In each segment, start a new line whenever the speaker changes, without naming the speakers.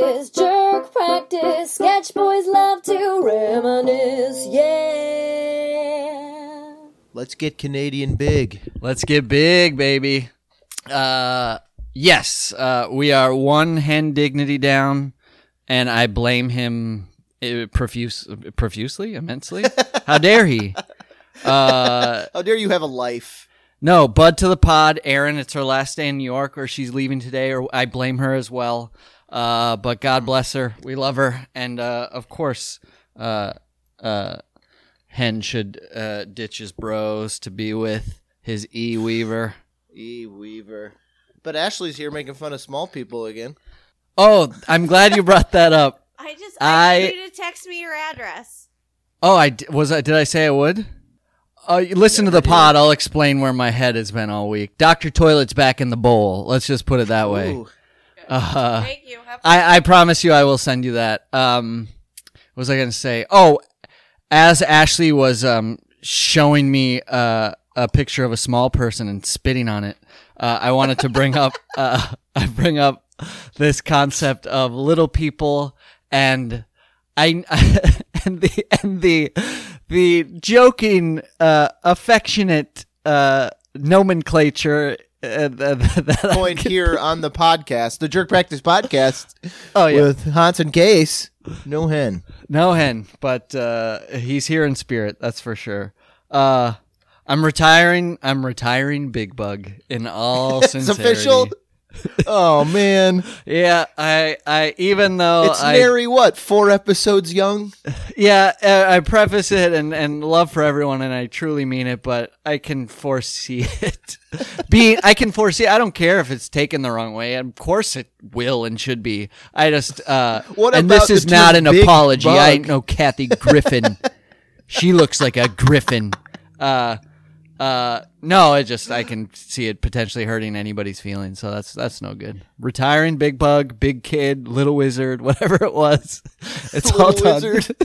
practice, jerk practice. Sketch boys love to reminisce, yeah.
Let's get Canadian big.
Let's get big, baby. Uh, yes, uh, we are one hen dignity down, and I blame him uh, profuse, profusely, immensely. How dare he? Uh,
How dare you have a life?
no, Bud to the pod. Erin, it's her last day in New York, or she's leaving today, or I blame her as well. Uh, but God bless her. We love her, and uh, of course, uh, uh, Hen should uh, ditch his bros to be with his E Weaver.
E Weaver. But Ashley's here making fun of small people again.
Oh, I'm glad you brought that up.
I just
I-
I need you to text me your address.
Oh, I was I. Did I say I would? Uh, you listen to the pod. I'll explain where my head has been all week. Doctor Toilet's back in the bowl. Let's just put it that way.
Ooh.
Uh,
Thank you. Have
I, I promise you, I will send you that. Um, what was I going to say? Oh, as Ashley was um, showing me uh, a picture of a small person and spitting on it, uh, I wanted to bring up uh, I bring up this concept of little people and I and the and the the joking, uh, affectionate uh, nomenclature. Uh, that,
Point here on the podcast, the Jerk Practice podcast
Oh yeah,
with Hans and Case. No hen.
No hen, but uh, he's here in spirit. That's for sure. Uh, I'm retiring. I'm retiring Big Bug in all
It's
sincerity.
official. Oh man,
Yeah, I, I even though
it's
I,
nary what four episodes young.
yeah, uh, I preface it and and love for everyone, and I truly mean it, but I can foresee it being. I can foresee. I don't care if it's taken the wrong way. Of course, it will and should be. I just uh,
What
and this is not an apology. I
bug?
ain't no Kathy Griffin. she looks like a griffin. Uh, uh, no, it just I can see it potentially hurting anybody's feelings, so that's that's no good. Retiring Big Bug, Big Kid, Little Wizard, whatever it was, it's all
Little
done.
Wizard.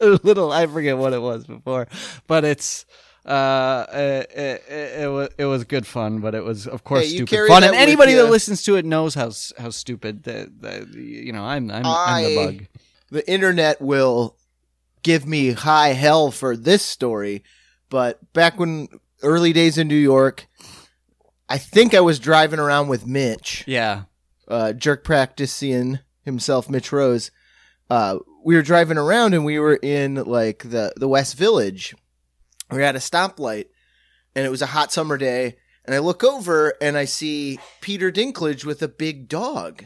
little I forget what it was before, but it's uh it, it, it, was it was good fun, but it was of course
Hey,
stupid fun, and anybody that listens to it knows how how stupid that that you know I'm I'm, I'm the bug.
the internet will give me high hell for this story, but back when early days in New York, I think I was driving around with Mitch,
Yeah,
uh, jerk practicing himself, Mitch Rose. Uh, we were driving around and we were in like the the West Village. We were at a stoplight, and it was a hot summer day. And I look over and I see Peter Dinklage with a big dog.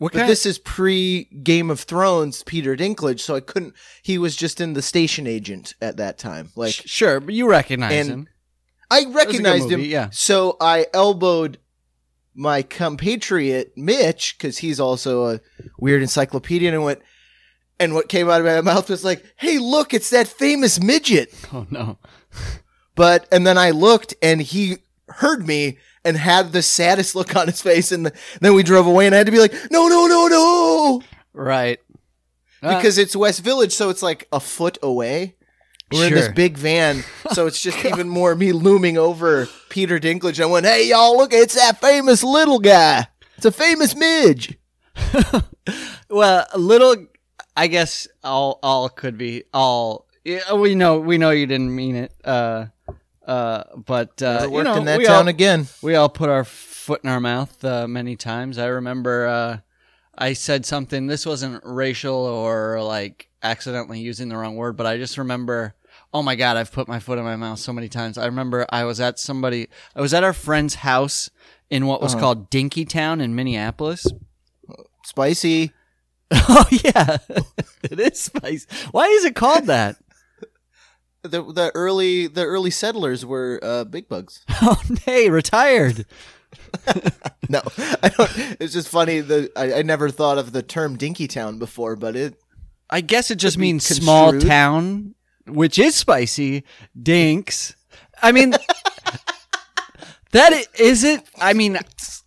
What
But this is pre Game of Thrones Peter Dinklage, so I couldn't. He was just in the station agent at that time. Like
sure, but you recognize him.
I recognized him,
yeah.
So I elbowed my compatriot Mitch because he's also a weird encyclopedia, and went. And what came out of my mouth was like, "Hey, look, it's that famous midget."
Oh no,
But and then I looked, and he heard me and had the saddest look on his face, and then we drove away, and I had to be like, "No, no, no, no."
right? Uh,
because it's West Village, so it's like a foot away. We're in this big van, so it's just even more me looming over Peter Dinklage. I went, "Hey, y'all, look! It's that famous little guy. It's a famous midge."
well, a little. I guess all all could be all. Yeah, we know we know you didn't mean it. Uh, uh, but uh,
Never
you know,
in that
we
town
all,
again.
we all put our foot in our mouth uh, many times. I remember uh, I said something. This wasn't racial or like accidentally using the wrong word, but I just remember. Oh my god, I've put my foot in my mouth so many times. I remember I was at somebody. I was at our friend's house in what was
Uh-huh.
called Dinky Town in Minneapolis.
Spicy.
Oh yeah, it is spicy. Why is it called that?
The the early the early settlers were uh, big bugs.
Oh, hey, retired.
No, I don't. It's just funny. The I, I never thought of the term Dinky Town before, but it
I guess it just means small town, which is spicy. Dinks. I mean, that is it. I mean,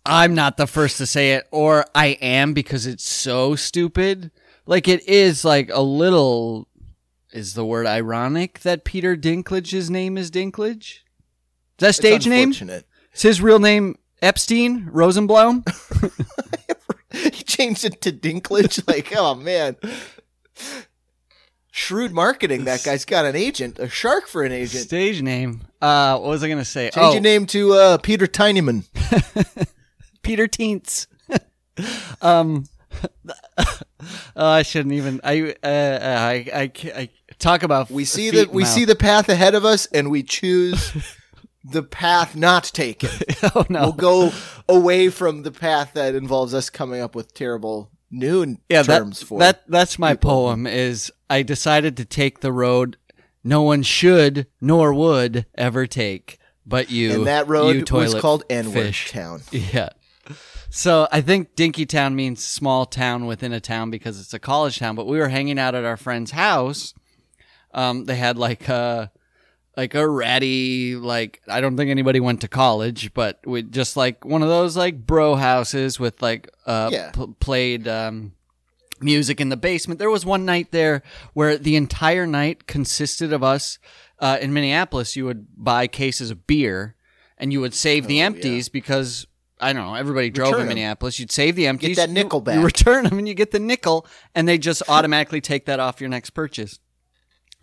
I'm not the first to say it, or I am because it's so stupid. Like it is like a little. Is the word ironic that Peter Dinklage's name is Dinklage? Is that stage name? Is his real name Epstein Rosenblum?
he changed it to Dinklage. Like, oh man, shrewd marketing. That guy's got an agent, a shark for an agent.
Stage name. Uh, what was I gonna say?
Change
oh,
your name to uh, Peter Tinyman.
Peter Teents. um, oh, I shouldn't even. I, uh, I, I, I, talk about.
We see the we
mouth.
see the path ahead of us, and we choose the path not taken.
oh no.
We'll go away from the path that involves us coming up with terrible new
yeah,
terms
that,
for
that. That's my
people.
poem. Is I decided to take the road no one should nor would ever take, but you.
and that
you
road was called N word town.
Yeah. So I think Dinky Town means small town within a town because it's a college town. But we were hanging out at our friend's house. Um, they had like a like a ratty like I don't think anybody went to college, but we just like one of those like bro houses with like uh
Yeah.
p- played um music in the basement. There was one night there where the entire night consisted of us uh, in Minneapolis. You would buy cases of beer and you would save the
Oh,
empties because I don't know everybody drove
Return
in
'em.
Minneapolis. You'd save the empties, Get
that
you-
nickel
You,
back.
return them and you get the nickel, and they just automatically take that off your next purchase.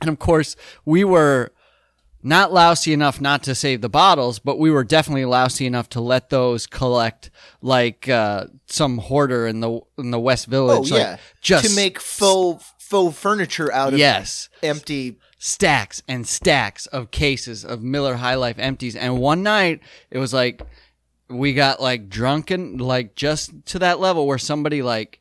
And of course, we were not lousy enough not to save the bottles, but we were definitely lousy enough to let those collect like uh, some hoarder in the in the West
Oh
Village. like,
yeah,
just
to make faux faux furniture out of
yes
empty.
stacks and stacks of cases of Miller High Life empties. And one night it was like we got like drunken, like just to that level where somebody like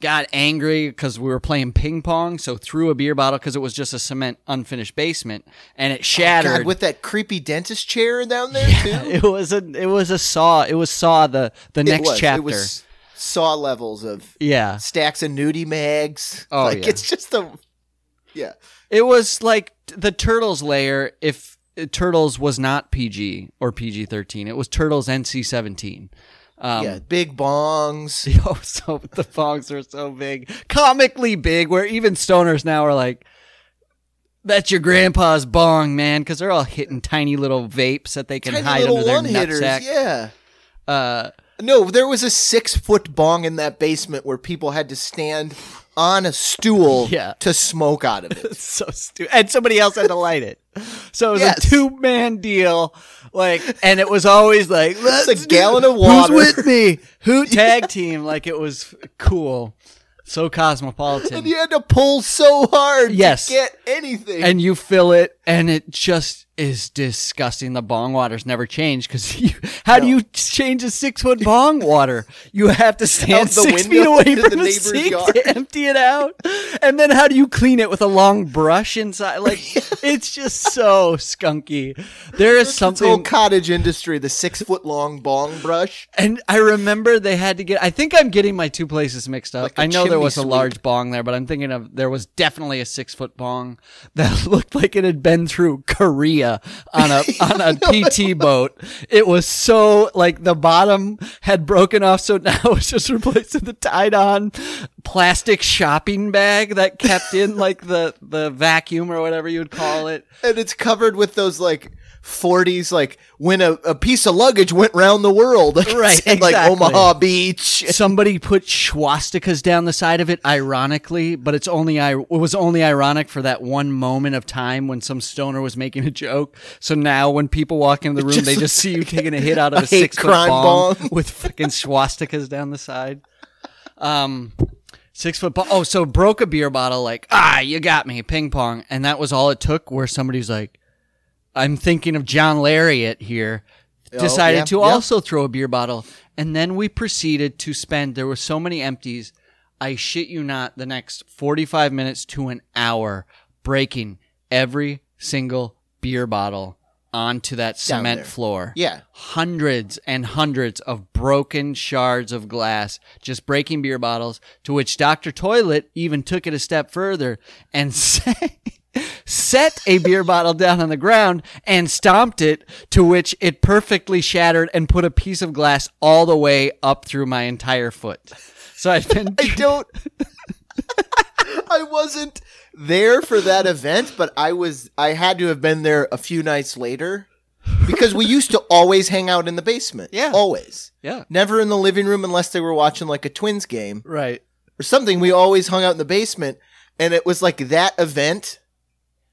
got angry because we were playing ping pong, so threw a beer bottle because it was just a cement unfinished basement and it shattered.
God, with that creepy dentist chair down there too.
it was a it was a saw. It was saw the the
It
next
was.
chapter.
It was saw levels of
yeah,
stacks of nudie mags.
Oh,
like
yeah.
it's just the yeah.
It was like the Turtles layer if uh, Turtles was not PG or PG 13. It was Turtles NC 17. Um,
yeah, big bongs.
Oh, so the bongs are so big, comically big, where even stoners now are like, "That's your grandpa's bong, man," because they're all hitting tiny little vapes that they can
Tiny
hide
little
under their nutsack.
Yeah.
Uh,
No, there was a six foot bong in that basement where people had to stand on a stool
Yeah.
to smoke out of it.
so stupid, and somebody else had to light it. So it was
Yes.
a two man deal, like, and it was always like, "Let's
a gallon of water."
Who's with me? Who tag team? Like it was cool, so cosmopolitan.
and you had to pull so hard
Yes.
to get anything.
and you fill it and it just is disgusting the bong water's never changed because how do you change a six foot bong water you have to stand six feet away from
the
the, sink
yard.
to empty it out and then how do you clean it with a long brush inside like it's just so skunky there is something
cottage industry, the six foot long bong brush.
and I remember they had to get. I think I'm getting my two places mixed up.
Like
I know there was a large bong there, but I'm thinking of there was definitely a six foot bong that looked like it had been through Korea on a on a PT boat. It was so like the bottom had broken off, so now it's just replaced with a tied on plastic shopping bag that kept in like the the vacuum or whatever you would call it.
And it's covered with those like 40s, like when a, a piece of luggage went round the world. Like,
Right,
in, Like
exactly.
Omaha Beach.
somebody put swastikas down the side of it ironically but it's only i it was only ironic for that one moment of time when some stoner was making a joke so now when people walk in the room
just
they just see you taking a hit out of
a
six foot
crime
bong,
bong.
with fucking swastikas down the side um six foot bong oh so broke a beer bottle like ah you got me ping pong and that was all it took where somebody's like i'm thinking of john lariat here oh, decided
yeah,
to
yeah.
also throw a beer bottle and then we proceeded to spend there were so many empties i shit you not the next 45 minutes to an hour breaking every single beer bottle onto that cement floor
Yeah.
hundreds and hundreds of broken shards of glass, just breaking beer bottles, to which Dr. Toilet even took it a step further and set, set a beer bottle down on the ground and stomped it, to which it perfectly shattered and put a piece of glass all the way up through my entire foot. So I've been.
I don't. I wasn't there for that event, but I was. I had to have been there a few nights later because we used to always hang out in the basement.
Yeah.
always.
Yeah.
Never in the living room unless they were watching like a Twins game
Right.
or something. We always hung out in the basement, and it was like that event.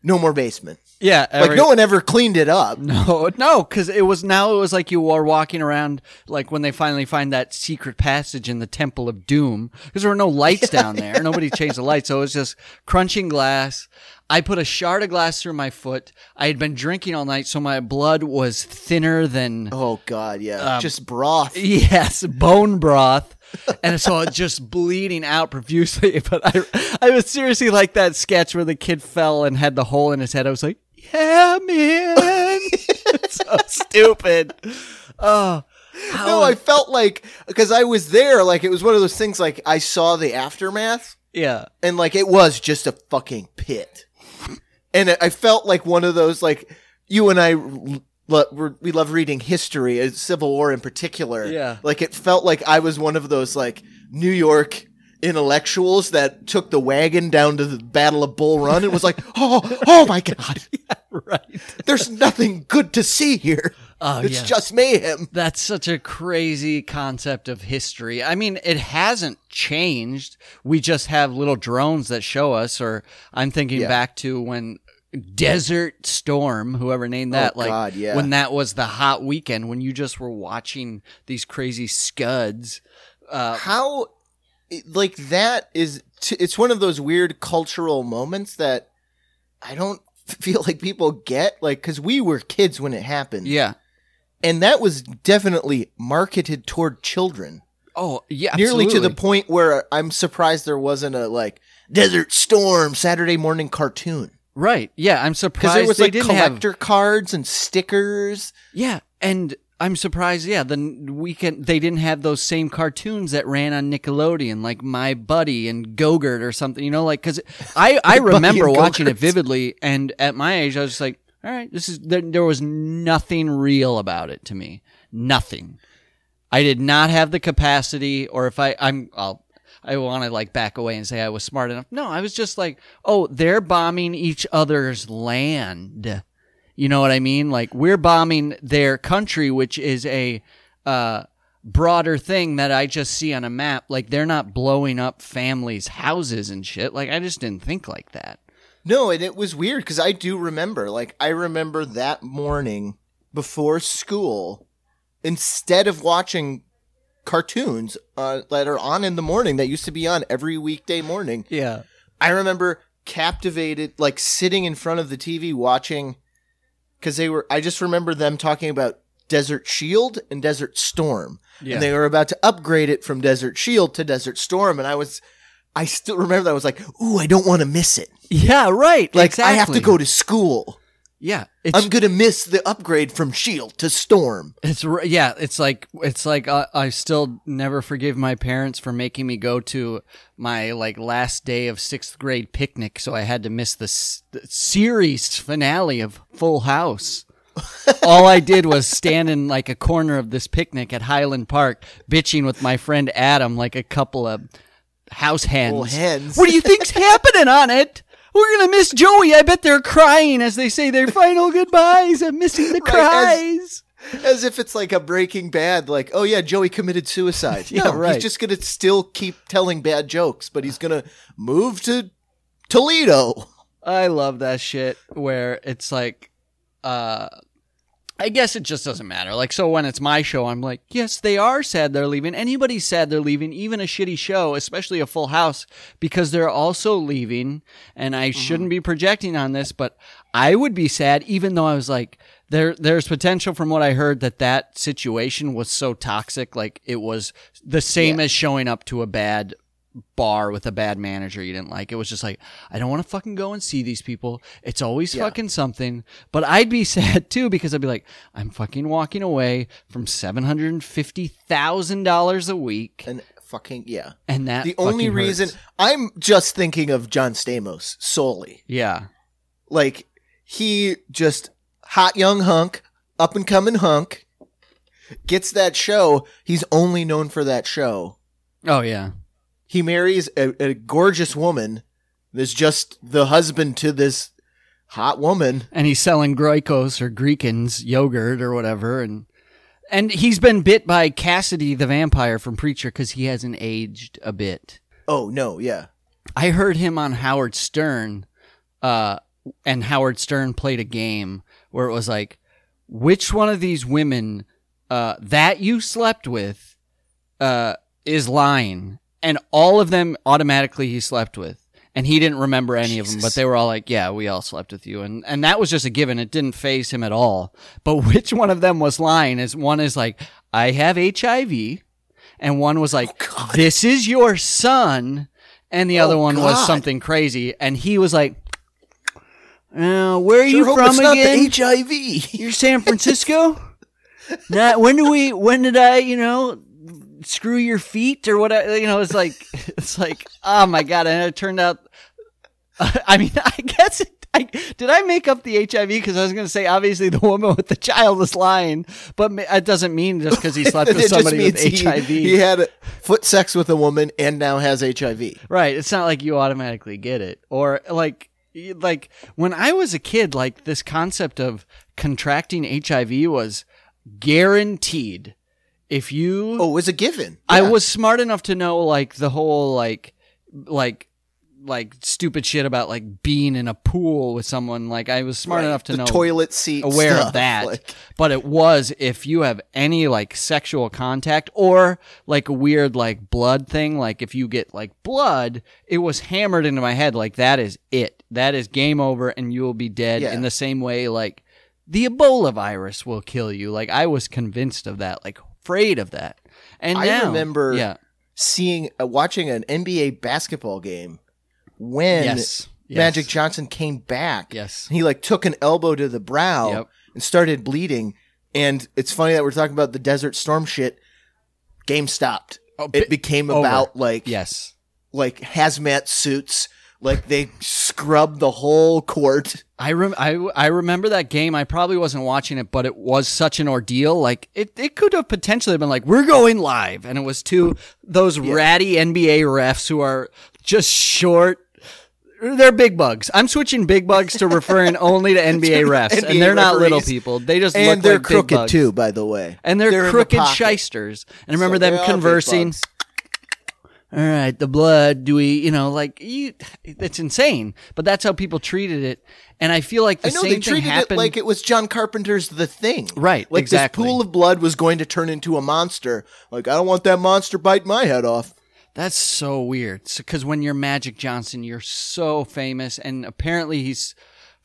No more basement.
Yeah.
like no one ever cleaned it up.
No, no, because it was now it was like you were walking around like when they finally find that secret passage in the Temple of Doom because there were no lights down there. Nobody changed the lights, so it was just crunching glass. I put a shard of glass through my foot. I had been drinking all night, so my blood was thinner than
Oh God, yeah,
Um,
just broth.
Yes, bone broth. And so it just bleeding out profusely. But I, I was seriously like that sketch where the kid fell and had the hole in his head. I was like, yeah, man. It's so stupid. Oh, how,
No, I felt like because I was there, like it was one of those things. Like I saw the aftermath,
yeah.
and like it was just a fucking pit, and I felt like one of those like you and I. lo- we're- love reading history, uh, Civil War in particular.
Yeah.
like it felt like I was one of those like New York intellectuals that took the wagon down to the Battle of Bull Run and was like, "Oh, oh my god,
Right.
there's nothing good to see here.
Oh,
it's
yeah.
just mayhem."
That's such a crazy concept of history. I mean, it hasn't changed. We just have little drones that show us, or I'm thinking
Yeah.
back to when Desert Storm, whoever named that,
Oh,
like
God, yeah.
when that was the hot weekend, when you just were watching these crazy scuds. Uh,
how like that is t- it's one of those weird cultural moments that i don't feel like people get like because we were kids when it happened
yeah.
and that was definitely marketed toward children
Oh, yeah.
nearly to the point where i'm surprised there wasn't a like desert storm saturday morning cartoon
right. Yeah, I'm
because
surprised
there was
they
like
didn't have
collector cards and stickers
Yeah, and I'm surprised. Yeah, the weekend they didn't have those same cartoons that ran on Nickelodeon, like My Buddy and Gogurt or something. You know, like because I I remember watching it vividly, and at my age, I was just like, all right, this is there, there was nothing real about it to me, nothing. I did not have the capacity, or if I I'm I'll. I want to like back away and say I was smart enough. No, I was just like, oh, they're bombing each other's land. You know what I mean? Like we're bombing their country, which is a uh, broader thing that I just see on a map. Like they're not blowing up families' houses and shit. Like I just didn't think like that.
No, and it was weird because I do remember, like, I remember that morning before school, instead of watching cartoons uh, that are on in the morning that used to be on every weekday morning,
Yeah.
I remember captivated, like, sitting in front of the TV watching because they were, I just remember them talking about Desert Shield and Desert Storm.
Yeah.
And they were about to upgrade it from Desert Shield to Desert Storm. And I was, I still remember that. I was like, ooh, I don't want to miss it.
Yeah. Right.
Like I have to go to school.
Yeah. It's
I'm gonna miss the upgrade from Shield to Storm.
It's yeah, it's like it's like uh, I still never forgive my parents for making me go to my like last day of sixth grade picnic, so I had to miss the, s- the series finale of Full House. All I did was stand in like a corner of this picnic at Highland Park, bitching with my friend Adam, like a couple of house hens.
Little hens.
What do you think's happening on it? We're gonna miss Joey. I bet they're crying as they say their final goodbyes. I'm missing the
Right,
cries.
As if it's like a Breaking Bad, like, oh yeah, Joey committed suicide.
Yeah,
no,
right.
he's just gonna still keep telling bad jokes, but he's gonna move to Toledo.
I love that shit where it's like, uh, I guess it just doesn't matter. Like, so when it's my show, I'm like, yes, they are sad they're leaving. Anybody's sad they're leaving, even a shitty show, especially a full house, because they're also leaving. And I mm-hmm. shouldn't be projecting on this, but I would be sad, even though I was like, there, there's potential from what I heard that that situation was so toxic. Like, it was the same
Yeah.
as showing up to a bad bar with a bad manager you didn't like. It was just like, I don't want to fucking go and see these people. It's always
Yeah.
fucking something. But I'd be sad too because I'd be like, I'm fucking walking away from seven hundred and fifty thousand dollars a week,
And fucking yeah.
and that
The only reason
hurts.
I'm just thinking of John Stamos solely.
yeah,
Like he just hot young hunk, up and coming hunk, gets that show. He's only known for that show.
oh yeah,
he marries a, a gorgeous woman that's just the husband to this hot woman.
and he's selling Groikos or Greekins yogurt or whatever, and and he's been bit by Cassidy the vampire from Preacher because he hasn't aged a bit.
Oh no, yeah.
I heard him on Howard Stern, uh, and Howard Stern played a game where it was like, which one of these women uh, that you slept with uh, is lying, and all of them automatically he slept with. And he didn't remember any of them, but they were all like, "Yeah, we all slept with you," and and that was just a given. It didn't phase him at all. But which one of them was lying? Is one is like, "I have HIV," and one was like,
God.
"This is your son," and the
Oh,
other one was something crazy, and he was like, uh, "Where are
Sure
you from again?
HIV.
You're San Francisco? Not when do we? When did I? You know." Screw your feet or whatever. You know, it's like it's like oh my god! And it turned out. I mean, I guess it, I, did I make up the HIV because I was going to say obviously the woman with the child is lying, but it doesn't mean just because he slept with somebody with
he-
HIV.
He had foot sex with a woman and now has HIV.
Right. It's not like you automatically get it. Or like like when I was a kid, like this concept of contracting HIV was guaranteed. If you
Oh, it was a given.
I
Yeah.
was smart enough to know like the whole like like like stupid shit about like being in a pool with someone like I was smart
Right.
enough to
the
know
toilet seat
aware
stuff,
of that.
like-
but it was if you have any like sexual contact or like a weird like blood thing, like if you get like blood, it was hammered into my head like that is it. That is game over and you will be dead
Yeah.
in the same way like the Ebola virus will kill you. Like I was convinced of that, like afraid of that. And
I
now,
remember
yeah,
seeing uh, watching an NBA basketball game when
yes, yes.
Magic Johnson came back.
Yes.
He like took an elbow to the brow
Yep.
and started bleeding. And it's funny that we're talking about the Desert Storm shit. Game stopped.
Oh,
It became
over.
about like
Yes.
like hazmat suits. Like they scrubbed the whole court.
I, rem- I I remember that game. I probably wasn't watching it, but it was such an ordeal. Like it, it could have potentially been like we're going live, and it was to those ratty NBA refs who are just short. They're big bugs. I'm switching big bugs to referring only to NBA refs,
NBA
and they're not little people. They just
And
look
they're
like big
crooked too, by the way.
and they're,
in the
crooked shysters. And I remember
So
them
they are big
conversing. All right, the blood, do we, you know, like, you, it's insane. But that's how people treated it. And I feel like the
I know
same
they
thing
treated
happened.
it like it was John Carpenter's The Thing.
Right,
Like
exactly.
this pool of blood was going to turn into a monster. Like I don't want that monster biting my head off.
That's so weird. Because when you're Magic Johnson, you're so famous, and apparently he's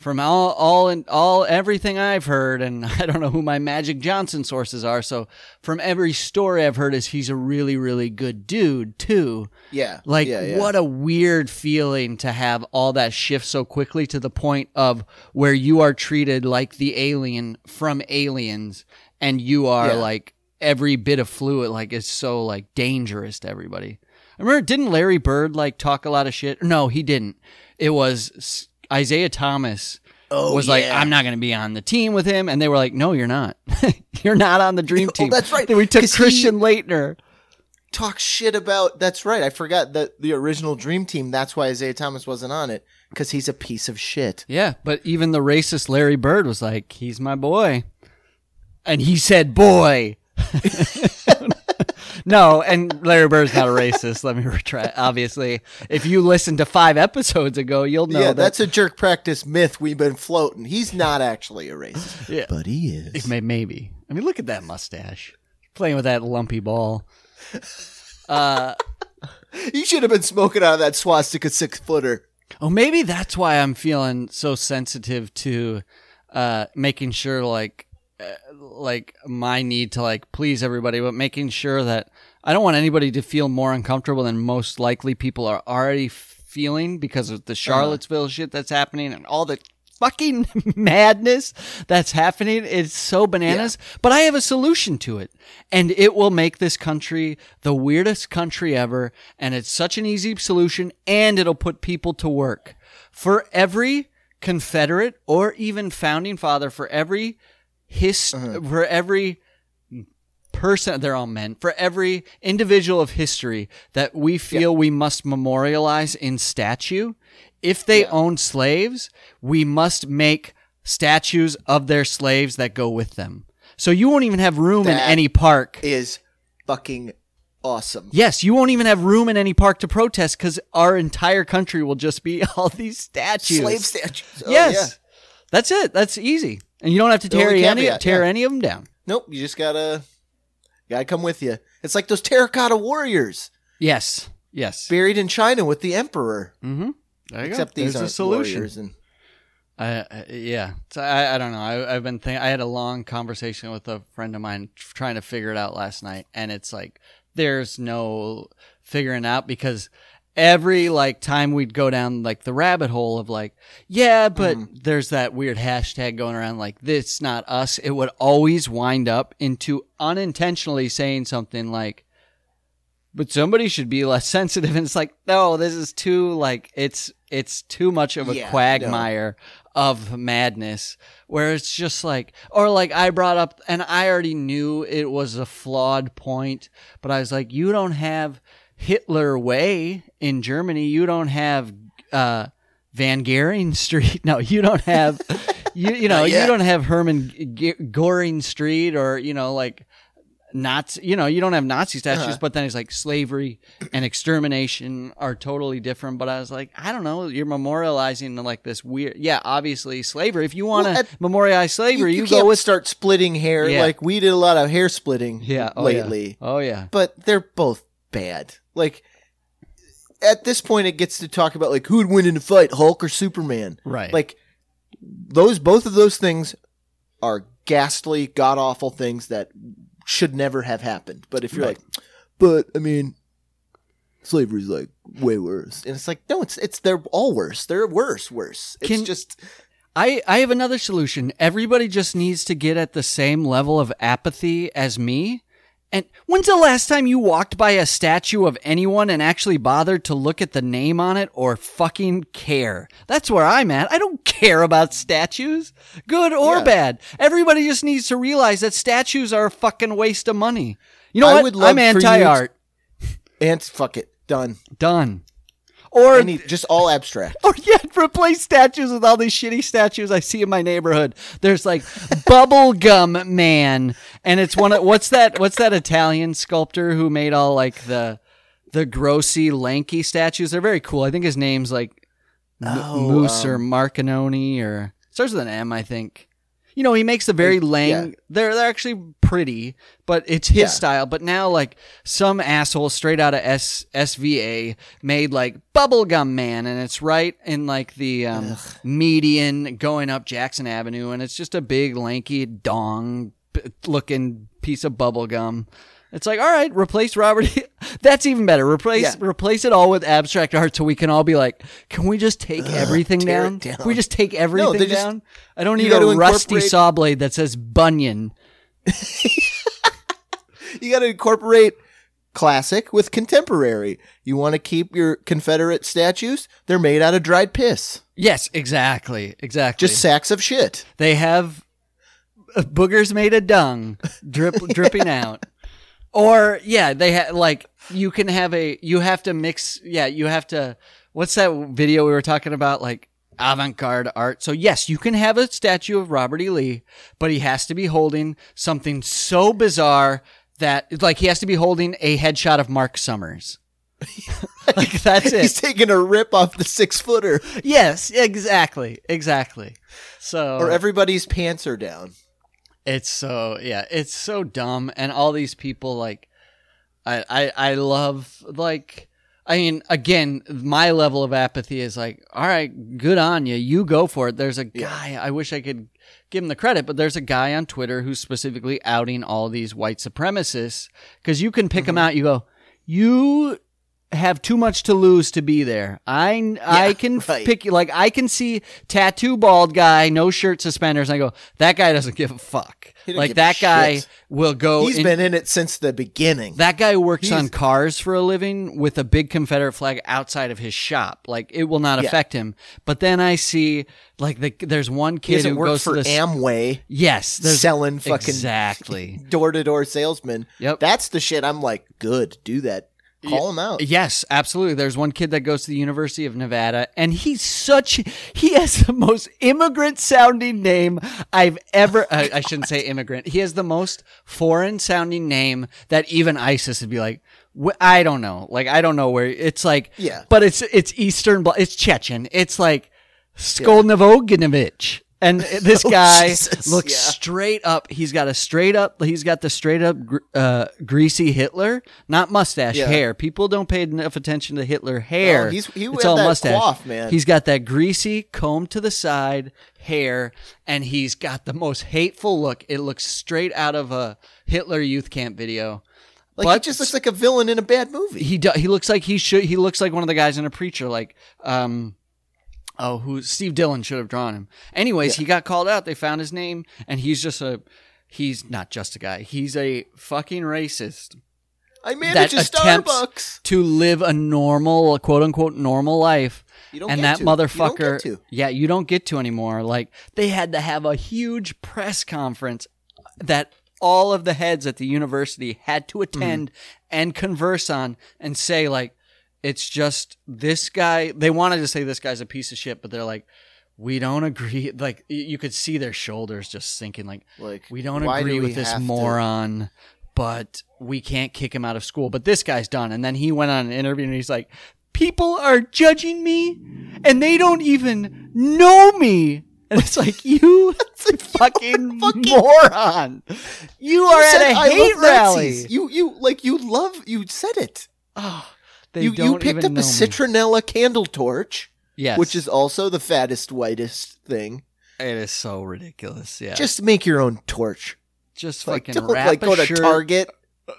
from all all and all everything I've heard, and I don't know who my Magic Johnson sources are. So from every story I've heard, is he's a really really good dude too.
Yeah.
Like
yeah, yeah.
what a weird feeling to have all that shift so quickly to the point of where you are treated like the alien from Aliens, and you are
Yeah.
like every bit of fluid like is so like dangerous to everybody. I remember, didn't Larry Bird like talk a lot of shit? No, he didn't. It was Isiah Thomas
Oh,
was like. I'm not going to be on the team with him, and they were like, No, you're not. you're not on the dream
Oh,
team.
that's right,
Then we took
'cause he-
Christian Laettner.
talk shit about. That's right. I forgot that the original Dream Team. That's why Isiah Thomas wasn't on it because he's a piece of shit.
Yeah, but even the racist Larry Bird was like, "He's my boy," and he said, "Boy." no, and Larry Bird's not a racist. Let me retract. Obviously, if you listened to five episodes ago, you'll know
yeah,
that
that's a jerk practice myth we've been floating. He's not actually a racist,
Yeah.
but he is.
May- maybe. I mean, look at that mustache, playing with that lumpy ball. Uh,
He should have been smoking out of that swastika six footer.
Oh, maybe that's why I'm feeling so sensitive to uh, making sure, like, like my need to like please everybody, but making sure that I don't want anybody to feel more uncomfortable than most likely people are already feeling because of the uh-huh. Charlottesville shit that's happening and all the fucking madness that's happening. It's so bananas. But I have a solution to it. And it will make this country the weirdest country ever. And it's such an easy solution and it'll put people to work. For every Confederate or even founding father, for every his, uh-huh. for every person they're all men for every individual of history that we feel we must memorialize in statue if they
Yeah.
own slaves, we must make statues of their slaves that go with them. So you won't even have room in any park.
Is fucking awesome.
Yes, you won't even have room in any park to protest because our entire country will just be all these statues.
Slave statues. Oh,
yes,
yeah.
that's it. That's easy, and you don't have to tear any
caveat,
tear
yeah.
any of them down.
Nope. You just gotta gotta come with you. It's like those terracotta warriors
Yes, yes.
buried in China with the emperor.
Mm-hmm. There you
Except
go.
these
There's
aren't
a solution.
warriors and
I, I yeah. So I, I don't know. I, I've been thinking. I had a long conversation with a friend of mine trying to figure it out last night, and it's like there's no figuring out because every like time we'd go down like the rabbit hole of like yeah, but mm-hmm. there's that weird hashtag going around like this not us. It would always wind up into unintentionally saying something like but somebody should be less sensitive. And it's like no this is too like it's it's too much of a
Yeah,
quagmire of madness. Where it's just like or like i brought up and i already knew it was a flawed point but i was like you don't have hitler way in germany you don't have uh van Gering street no you don't have you you know you don't have herman G- goring street or you know like Nazi, you know, you don't have Nazi statues,
Uh-huh.
but then it's like slavery and extermination are totally different. But I was like, I don't know, you're memorializing like this weird, yeah, obviously slavery. If you want to
Well,
memorialize slavery, you,
you, can't
go with,
start splitting hair
Yeah.
like we did a lot of hair splitting
yeah, oh,
lately.
Yeah. Oh yeah,
But they're both bad. Like at this point it gets to talk about like who would win in a fight, Hulk or Superman.
right.
Like those both of those things are ghastly, god awful things that should never have happened. But if you're
Right.
like, but I mean, slavery's like way worse, and it's like, no, it's it's they're all worse. They're worse, worse. It's
Can-
just
I, I have another solution. Everybody just needs to get at the same level of apathy as me. And when's the last time you walked by a statue of anyone and actually bothered to look at the name on it or fucking care? That's where I'm at. I don't care about statues, good or
Yeah.
bad. Everybody just needs to realize that statues are a fucking waste of money. You know
I
what?
would love
I'm
for you to-
anti art.
and fuck it, done.
Done. Or
need just all abstract.
or yet replace statues with all these shitty statues I see in my neighborhood. There's like Bubblegum Man, and it's one of what's that? What's that Italian sculptor who made all like the the grossy, lanky statues? They're very cool. I think his name's like
Oh,
Moose or
um,
Marcanoni or starts with an M, I think. You know, he makes the very lang.
yeah.
They're they're actually pretty, but it's his
Yeah.
style. But now, like some asshole straight out of S SVA made like Bubblegum Man, and it's right in like the um, median going up Jackson Avenue, and it's just a big lanky dong looking piece of bubblegum. It's like, all right, replace Robert. That's even better. Replace
Yeah.
replace it all with abstract art, so we can all be like, can we just take everything down?
down.
Can we just take everything
just-
down? I don't need a rusty saw blade that says Bunyan.
You got to incorporate classic with contemporary. You want to keep your Confederate statues? They're made out of dried piss.
Yes, exactly, exactly.
Just sacks of shit.
They have uh, boogers made of dung drip dripping out. Or yeah, they have like you can have a you have to mix yeah, you have to what's that video we were talking about like avant-garde art. So yes, you can have a statue of Robert E. Lee, but he has to be holding something so bizarre that like he has to be holding a headshot of Mark Summers. like that's it.
He's taking a rip off the six footer,
Yes, exactly. Exactly. So
or everybody's pants are down.
It's so yeah, it's so dumb, and all these people like, I I I love like. I mean, again, my level of apathy is like, all right, good on you. You go for it. There's a guy, I wish I could give him the credit, but there's a guy on Twitter who's specifically outing all these white supremacists because you can pick them mm-hmm. out. You go, you have too much to lose to be there. I I can
right.
pick you like I can see tattoo bald guy, no shirt, suspenders. And I go, that guy doesn't give a fuck. Like that guy
shit.
will go.
He's
in-
been in it since the beginning.
that guy works
He's-
on cars for a living with a big Confederate flag outside of his shop. Like it will not
Yeah.
affect him. But then I see like the, there's one kid who goes
for
to this.
Amway,
yes,
selling fucking
exactly.
door to door salesman.
Yep.
That's the shit. I'm like, good, do that. Call him out.
Yes, absolutely. There's one kid that goes to the University of Nevada, and he's such he has the most immigrant sounding name I've ever. I, I shouldn't say immigrant. He has the most foreign sounding name that even ISIS would be like. I don't know. Like I don't know where it's like.
Yeah.
But it's it's Eastern. It's Chechen. It's like Skolnivoginovich. And this
Oh,
guy
Jesus,
looks
yeah.
straight up. He's got a straight up. He's got the straight up uh, greasy Hitler, not mustache
Yeah.
hair. People don't pay enough attention to Hitler hair.
No, he's- he
it's all
that
mustache.
coif, man.
He's got that greasy comb to the side hair, and he's got the most hateful look. It looks straight out of a Hitler youth camp video.
Like
But-
he just looks like a villain in a bad movie.
He do, he looks like he should. He looks like one of the guys in a preacher. Like um, oh, who Steve Dillon should have drawn him. Anyways, he got called out. They found his name, and he's just a. He's not just a guy. He's a fucking racist
I manage a Starbucks.
to live a normal, quote unquote, normal life.
You don't
and
get
that
to. You
motherfucker,
to.
yeah, you don't get to anymore. Like they had to have a huge press conference that all of the heads at the university had to attend
Mm-hmm.
and converse on and say like, it's just this guy. They wanted to say this guy's a piece of shit, but they're like, we don't agree. Like you could see their shoulders just sinking. Like
Like
we don't
why do
agree
we
with this
have to-
moron, but we can't kick him out of school. But this guy's done. And then he went on an interview and he's like, people are judging me and they don't even know me. And it's like, you fucking moron. You are
You said,
at a
"I
hate rally.
Nazis." You you like you love you said it.
Oh, they
You you picked up a
me.
citronella candle torch,
Yes.
which is also the fattest, whitest thing.
it is so ridiculous. Yeah. Just,
make your own torch.
just
Like
fucking wrap
like go to
shirt.
Target.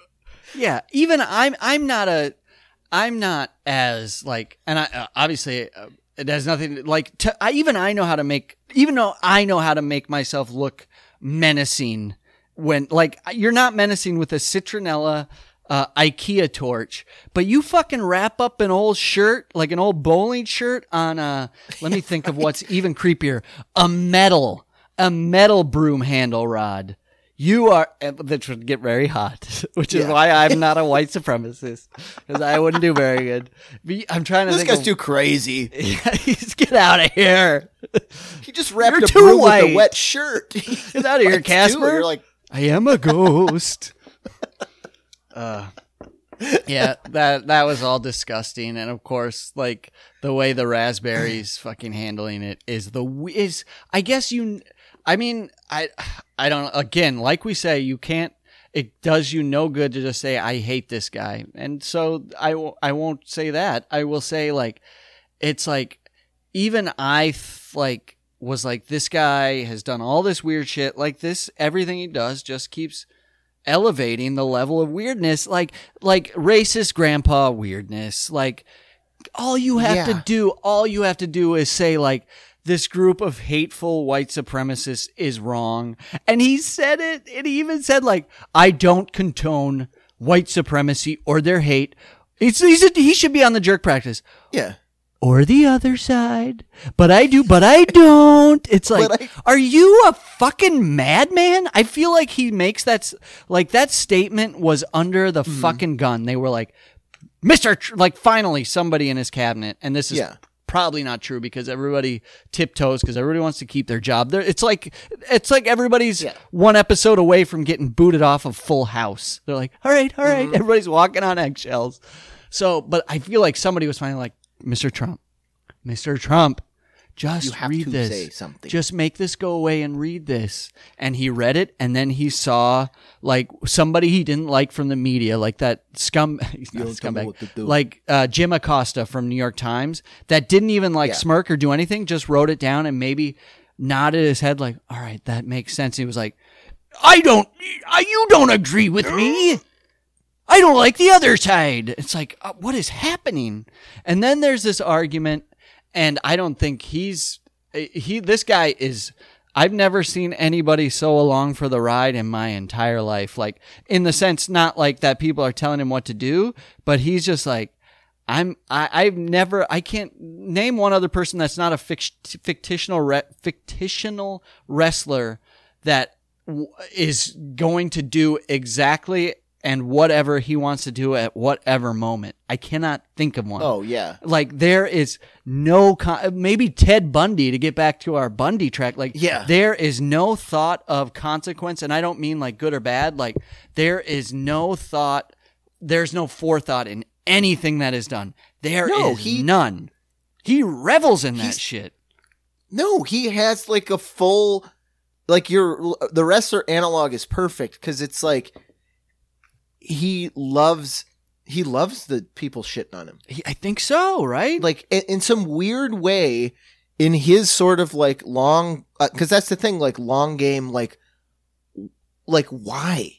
Yeah, even I'm I'm not a I'm not as like and I uh, obviously uh, it has nothing like to, I even I know how to make even though I know how to make myself look menacing when like you're not menacing with a citronella uh, IKEA torch, but you fucking wrap up an old shirt, like an old bowling shirt on a, let me think of what's even creepier, a metal, a metal broom handle rod. You are, uh, that would get very hot, which is
Yeah.
why I'm not a white supremacist, because I wouldn't do very good. I'm trying to
This guy's
of,
too crazy.
He's get out of here.
He just wrapped
You're
a
too
broom with
white.
a wet shirt.
Get out of here, Casper.
You're like,
I am a ghost. Uh, yeah, that that was all disgusting, and of course, like the way the raspberries fucking handling it is the is. I guess you. I mean, I I don't. Again, like we say, you can't. It does you no good to just say I hate this guy, and so I w- I won't say that. I will say like it's like even I th- like was like this guy has done all this weird shit like this everything he does just keeps elevating the level of weirdness like like racist grandpa weirdness like all you have to do all you have to do is say like this group of hateful white supremacists is wrong. And he said it and he even said like i don't contone white supremacy or their hate. It's, he's a, he should be on the jerk practice.
Yeah.
Or the other side. But I do, but I don't. It's like,
I-
are you a fucking madman? I feel like he makes that, like, that statement was under the
Mm-hmm.
fucking gun. They were like, Mr. Tr- like, finally, somebody in his cabinet. And this is
Yeah.
probably not true because everybody tiptoes because everybody wants to keep their job. There, it's like, it's like everybody's
Yeah.
one episode away from getting booted off of Full House. They're like, all right, all right. Mm-hmm. Everybody's walking on eggshells. So, but I feel like somebody was finally like, Mr. Trump, Mr. Trump, just
You have
read
to
this.
say something.
Just make this go away and read this. And he read it, and then he saw like somebody he didn't like from the media, like that scum, he's not
don't tell me
scumbag,
what to do.
like uh, Jim Acosta from New York Times, that didn't even like
Yeah.
smirk or do anything, just wrote it down and maybe nodded his head like, "All right, that makes sense." He was like, "I don't, I, you don't agree with me." I don't like the other side. It's like, uh, what is happening? And then there's this argument, and I don't think he's uh, he. This guy is. I've never seen anybody so along for the ride in my entire life. Like in the sense, not like that people are telling him what to do, but he's just like, I'm. I, I've never. I can't name one other person that's not a fict- fictional fictional wrestler that is going to do exactly and whatever he wants to do at whatever moment. I cannot think of one.
Oh yeah.
Like there is no con- maybe Ted Bundy to get back to our Bundy track. Like
Yeah.
there is no thought of consequence, and I don't mean like good or bad. Like there is no thought. There's no forethought in anything that is done. There is
No, he-
none. He revels in that shit.
No, he has like a full like your the wrestler analog is perfect because it's like he loves he loves the people shitting on him.
He- I think so, right?
Like in, in some weird way, in his sort of like long uh, because that's the thing like long game like like why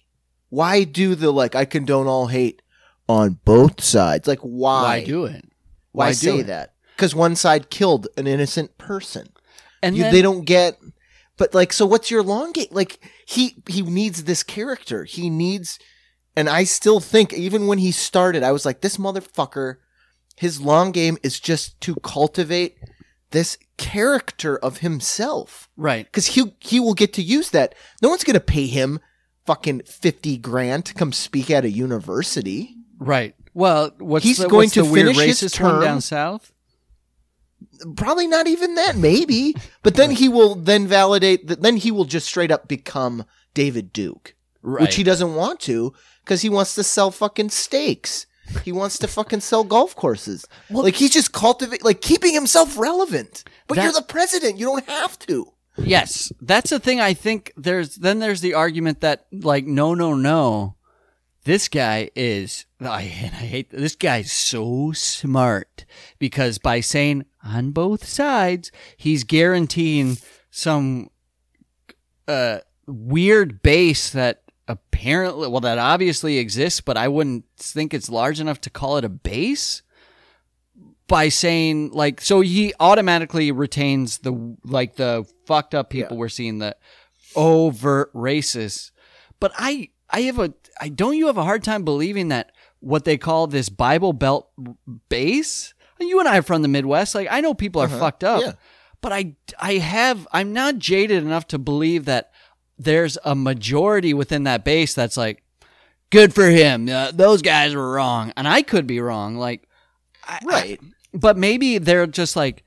why do the like I condone all hate on both sides like why
why do it?
why,
do
say
it?
that because one side killed an innocent person
And
you,
then,
they don't get but like so what's your long game like he he needs this character he needs and i still think even when he started i was like this motherfucker his long game is just to cultivate this character of himself
right.
because he he will get to use that no one's gonna pay him fucking 50 grand to come speak at a university
Right. Well, what's
He's
the,
going
what's
to finish his term.
down south?
probably not even that maybe but then he will then validate that then he will just straight up become david duke
Right.
which he doesn't want to because he wants to sell fucking steaks he wants to fucking sell golf courses. Like he's just cultivate like keeping himself relevant. But
That-
you're the president. You don't have to.
Yes, that's the thing. I think there's then there's the argument that like no no no, this guy is I and I hate this guy's so smart because by saying on both sides he's guaranteeing some uh weird base that apparently well that obviously exists but I wouldn't think it's large enough to call it a base by saying like so he automatically retains the like the fucked up people we're seeing the overt racist but i i have a i don't you have a hard time believing that what they call this bible belt base? You and i are from the midwest. Like i know people are uh-huh. fucked up
yeah.
but i i have i'm not jaded enough to believe that there's a majority within that base that's like good for him. Uh, those guys were wrong. And i could be wrong like I-
right.
but maybe they're just like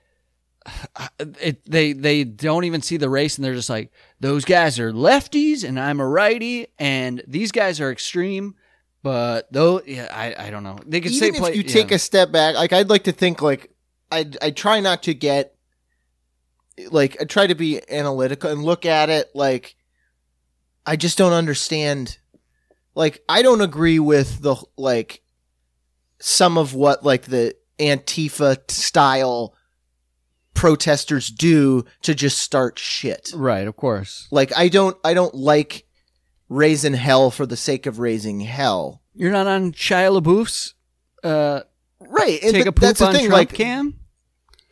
it, they they don't even see the race and they're just like those guys are lefties and I'm a righty and these guys are extreme but though yeah I, I don't know. They could say
if
play,
you take a step back like i'd like to think like i i try not to get like i try to be analytical and look at it like i just don't understand like i don't agree with the like some of what like the antifa style protesters do to just start shit.
Right of course.
Like i don't i don't like raising hell for the sake of raising hell.
You're not on Shia LaBeouf's uh
right and
take
but
a poop
that's the
on
thing
Trump
like
cam?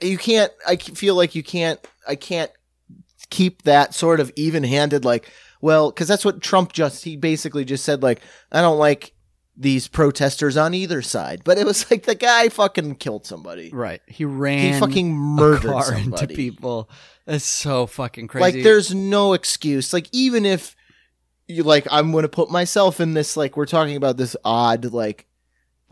you can't i feel like you can't i can't keep that sort of even-handed like well because that's what trump just he basically just said like i don't like these protesters on either side. But it was like the guy fucking killed somebody.
Right. He ran
he fucking murdered
into people. That's so fucking crazy.
Like there's no excuse. Like even if you like i'm gonna put myself in this like we're talking about this odd like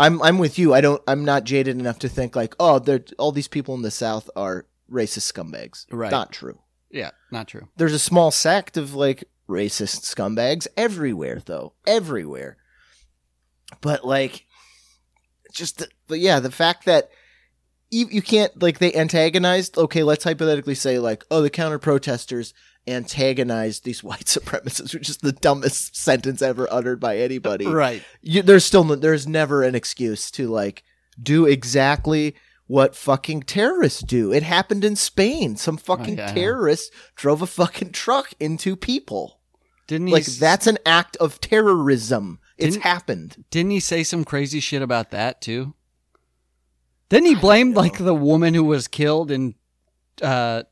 i'm i'm with you. I don't i'm not jaded enough to think like oh they're all these people in the south are racist scumbags.
Right.
not true.
Yeah not true.
There's a small sect of like racist scumbags everywhere though everywhere but like just the, but yeah the fact that you, you can't like they antagonized okay let's hypothetically say like oh the counter protesters antagonized these white supremacists which is the dumbest sentence ever uttered by anybody
right
you, there's still there's never an excuse to like do exactly what fucking terrorists do. It happened in Spain. Some oh, fucking
yeah, I
terrorists drove a fucking truck into people.
Didn't he
Like
s-
that's an act of terrorism. It's
Didn't-
happened.
Didn't he say some crazy shit about that too? Didn't he blame like the woman who was killed in uh,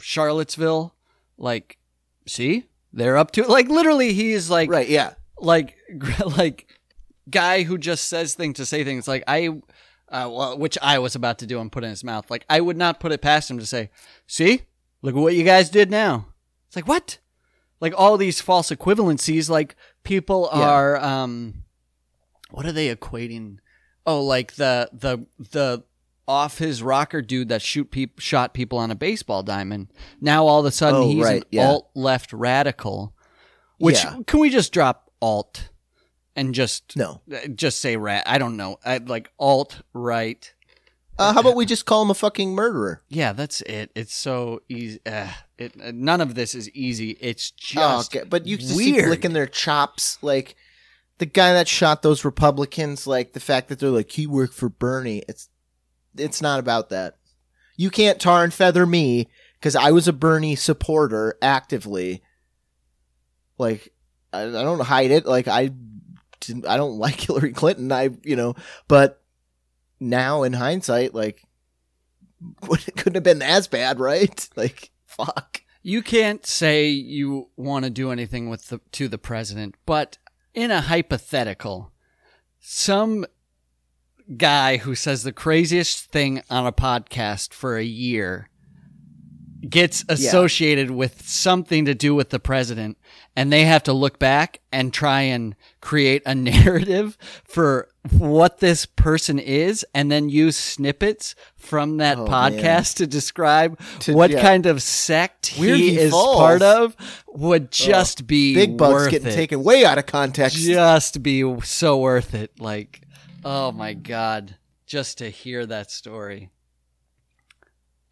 Charlottesville? Like, see, they're up to it. Like, literally, he's like,
Right, yeah.
like, like, guy who just says things to say things. Like, I, uh, well, which I was about to do and put in his mouth. Like, I would not put it past him to say, see, look at what you guys did now. It's like what? Like all these false equivalencies. Like people
Yeah.
are, um, what are they equating? Oh, like the the the off his rocker dude that shoot peop- shot people on a baseball diamond. Now all of a sudden
Oh,
he's
right,
an
yeah.
alt left radical. Which
Yeah.
can we just drop alt and just
No.
just say rat? I don't know. I, like alt right.
Uh, how about we just call him a fucking murderer?
Yeah, that's it. It's so easy. Uh, it uh, none of this is easy. It's
Oh,
just
okay. But you just see licking their chops, like the guy that shot those Republicans. Like the fact that they're like he worked for Bernie. It's it's not about that. You can't tar and feather me because I was a Bernie supporter actively. Like I, I don't hide it. Like I didn't, I don't like Hillary Clinton. I you know, but now in hindsight, like it couldn't have been as bad, right? Like fuck.
You can't say you want to do anything with the to the president, but in a hypothetical, some guy who says the craziest thing on a podcast for a year gets associated with something to do with the president and they have to look back and try and create a narrative for what this person is and then use snippets from that
Oh,
podcast
man.
to describe
To-
what
yeah.
kind of sect
Where
he
he
is part of would oh, just be
Big Bug's
worth
getting
it.
taken way out of context.
just be so worth it like oh my god just to hear that story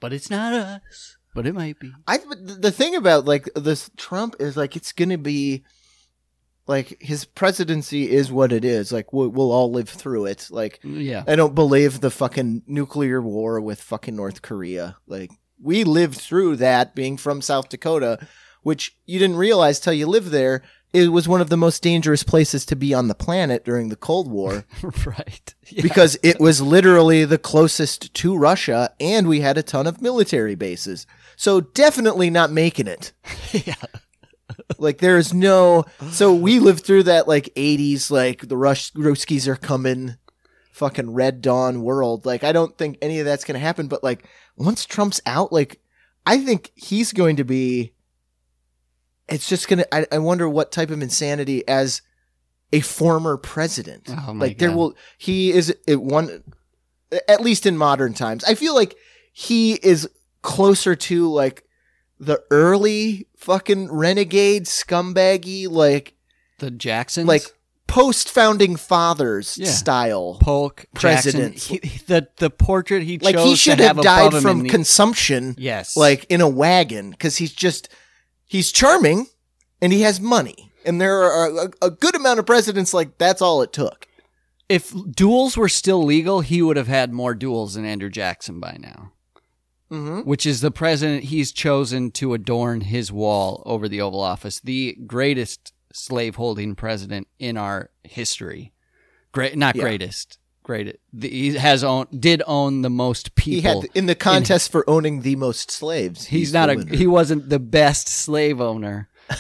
but it's not us but it might be
I but the thing about like this Trump is like it's gonna be like his presidency is what it is. Like we'll, we'll all live through it. Like
yeah
I don't believe the fucking nuclear war with fucking North Korea. Like we lived through that being from South Dakota, which you didn't realize till you lived there. It was one of the most dangerous places to be on the planet during the Cold War
right Yeah.
because it was literally the closest to Russia and we had a ton of military bases. So definitely not making it.
yeah
Like there is no so we lived through that like 80s like the Rush Ruskies are coming fucking Red Dawn world. Like I don't think any of that's going to happen but like once Trump's out like I think he's going to be it's just going to I, I wonder what type of insanity as a former president.
Oh my
like there will he is it one at least in modern times. I feel like he is closer to like the early fucking renegade scumbaggy like
the jacksons
like post founding fathers
Yeah.
style.
polk
president.
Jackson, he, the the portrait he
Like
chose
he should
to
have,
have
died
above him
from
the-
consumption
yes
like in a wagon cuz he's just he's charming and he has money. And there are a, a good amount of presidents like that's all it took.
if duels were still legal he would have had more duels than andrew jackson by now
Mhm.
which is the president he's chosen to adorn his wall over the Oval Office, the greatest slaveholding president in our history. Great, not
Yeah.
greatest, great. The, he has own did own the most people.
He had in the contest for owning the most slaves.
he's, not a
winner.
he wasn't the best slave owner.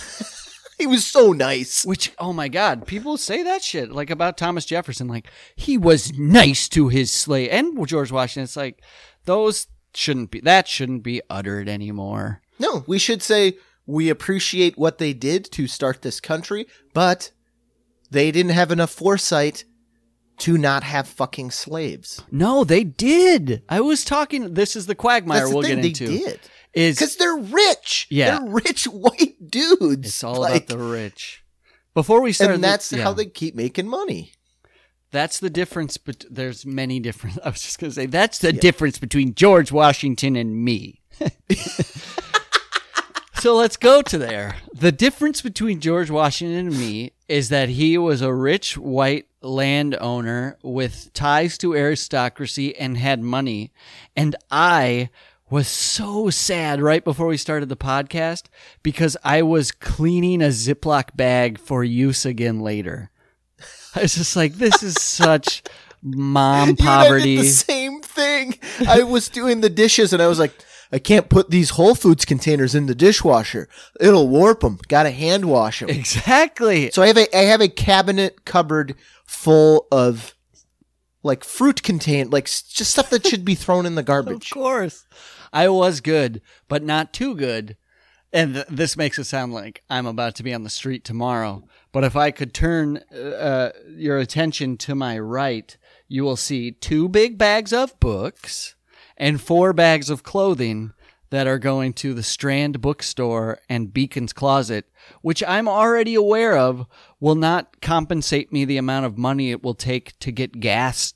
He was so nice.
Which oh my god, people say that shit like about Thomas Jefferson, like he was nice to his slave and George Washington. It's like those shouldn't be that shouldn't be uttered anymore.
No, we should say we appreciate what they did to start this country, but they didn't have enough foresight to not have fucking slaves.
No, they did. I was talking. This is the quagmire
That's the
we'll
thing,
get
they
into.
did.
Is
Because they're rich.
Yeah.
They're rich white dudes.
it's all
Like,
about the rich. Before we start,
And that's
yeah,
how they keep making money.
That's the difference. But there's many different. I was just gonna say that's the difference between George Washington and me. so let's go to there. The difference between George Washington and me is that he was a rich white landowner with ties to aristocracy and had money, and I was so sad right before we started the podcast because I was cleaning a Ziploc bag for use again later. I was just like, this is such mom
You and I did
poverty.
the same thing. I was doing the dishes and I was like, I can't put these Whole Foods containers in the dishwasher. It'll warp them. Got to hand wash them.
Exactly.
So I have a I have a cabinet cupboard full of like fruit contain like just stuff that should be thrown in the garbage.
Of course. I was good, but not too good. and th- this makes it sound like I'm about to be on the street tomorrow. But if I could turn uh, your attention to my right, you will see two big bags of books and four bags of clothing that are going to the Strand bookstore and Beacon's Closet, which I'm already aware of will not compensate me the amount of money it will take to get gas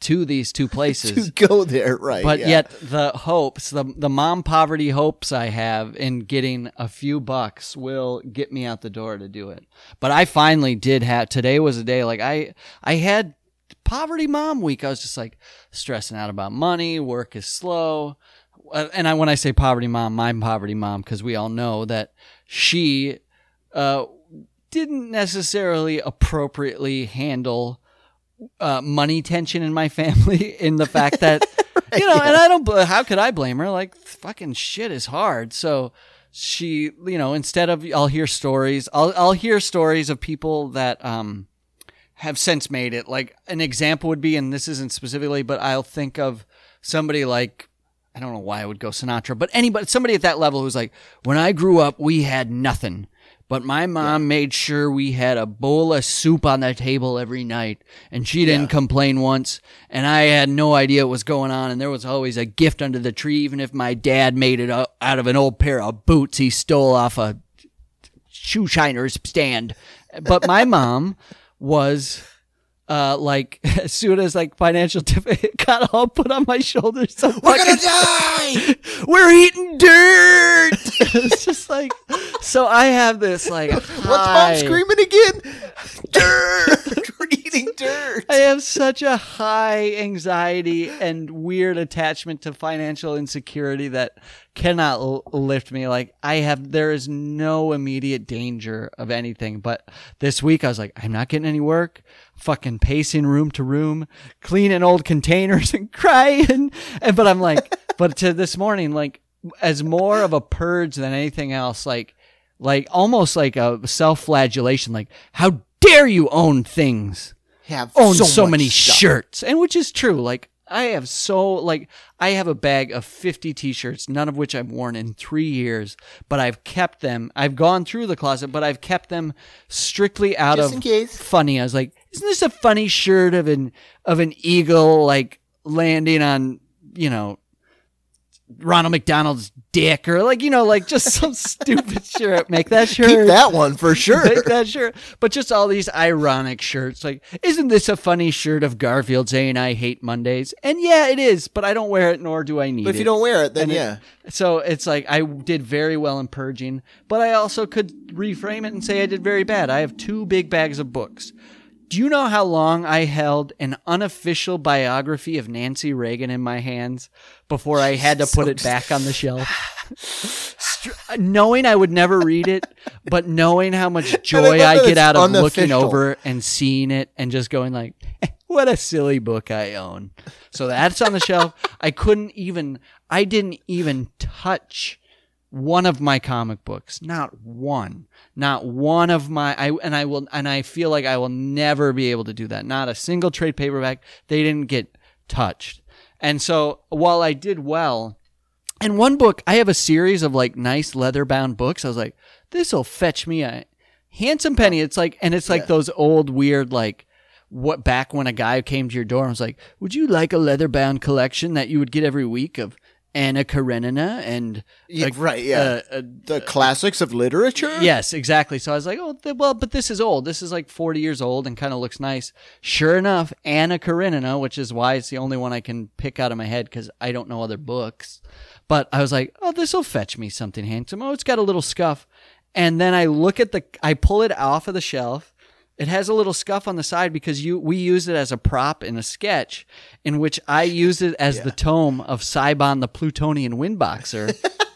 to these two places.
to go there, right?
But
yeah.
yet the hopes, the the mom poverty hopes I have in getting a few bucks will get me out the door to do it. But I finally did have today was a day like I I had poverty mom week. I was just like stressing out about money, work is slow. Uh, And I when I say poverty mom, my poverty mom because we all know that she uh didn't necessarily appropriately handle uh, money tension in my family in the fact that you know and i don't how could i blame her? Like fucking shit is hard. So she you know instead of i'll hear stories i'll i'll hear stories of people that um have since made it. Like an example would be and this isn't specifically but i'll think of somebody like I don't know why I would go Sinatra, but anybody, somebody at that level who's like, when I grew up, we had nothing, but my mom made sure we had a bowl of soup on the table every night, and she didn't complain once, and I had no idea what was going on, and there was always a gift under the tree, even if my dad made it out out of an old pair of boots he stole off a shoe shiner's stand. But my mom was uh like as soon as like financial difficulty got all put on my shoulders. I'm
we're gonna die.
we're eating dirt. it's just like so I have this like
What's
high-
mom screaming again? Dirt. we're eating dirt.
I have such a high anxiety and weird attachment to financial insecurity that cannot l- lift me. Like I have, there is no immediate danger of anything. But this week I was like, I'm not getting any work. Fucking pacing room to room, cleaning old containers and crying. And but I'm like, but to this morning, like as more of a purge than anything else, like like almost like a self-flagellation. Like how dare you own things?
Have
own so,
much
many
stuff.
shirts, and which is true. Like I have so like I have a bag of fifty t-shirts, none of which I've worn in three years, but I've kept them. I've gone through the closet, but I've kept them strictly out
Just
of
in case.
funny. I was like, isn't this a funny shirt of an of an eagle like landing on you know Ronald McDonald's dick or like you know like just some stupid shirt. Make that shirt.
Keep that one for sure.
Make that shirt. But just all these ironic shirts. Like, isn't this a funny shirt of Garfield saying I hate Mondays? And yeah, it is, but I don't wear it nor do I need
But if
it.
you don't wear it, then
And it-
yeah.
So it's like I did very well in purging, but I also could reframe it and say I did very bad. I have two big bags of books. Do you know how long I held an unofficial biography of Nancy Reagan in my hands before I had to put it back on the shelf? Uh, knowing I would never read it, but knowing how much joy
love
I get out of looking
unofficial.
over and seeing it and just going like, eh, what a silly book I own. So that's on the shelf. I couldn't even, I didn't even touch one of my comic books. Not one. Not one of my, I, and I will, and I feel like I will never be able to do that. Not a single trade paperback. They didn't get touched. And so while I did well, and one book, I have a series of like nice leather bound books. I was like, this will fetch me a handsome penny. It's like, and it's like
Yeah.
those old weird, like, what back when a guy came to your door and was like, would you like a leather bound collection that you would get every week of Anna Karenina and
Yeah,
like,
right, yeah.
uh, uh,
The classics of literature?
Yes, exactly. So I was like, oh, th- well, but this is old. This is like 40 years old and kind of looks nice. Sure enough, Anna Karenina, which is why it's the only one I can pick out of my head because I don't know other books. But I was like, oh, this will fetch me something handsome. Oh, it's got a little scuff. And then I look at the, I pull it off of the shelf. It has a little scuff on the side because you we used it as a prop in a sketch in which I used it as the tome of Cybon the Plutonian Windboxer.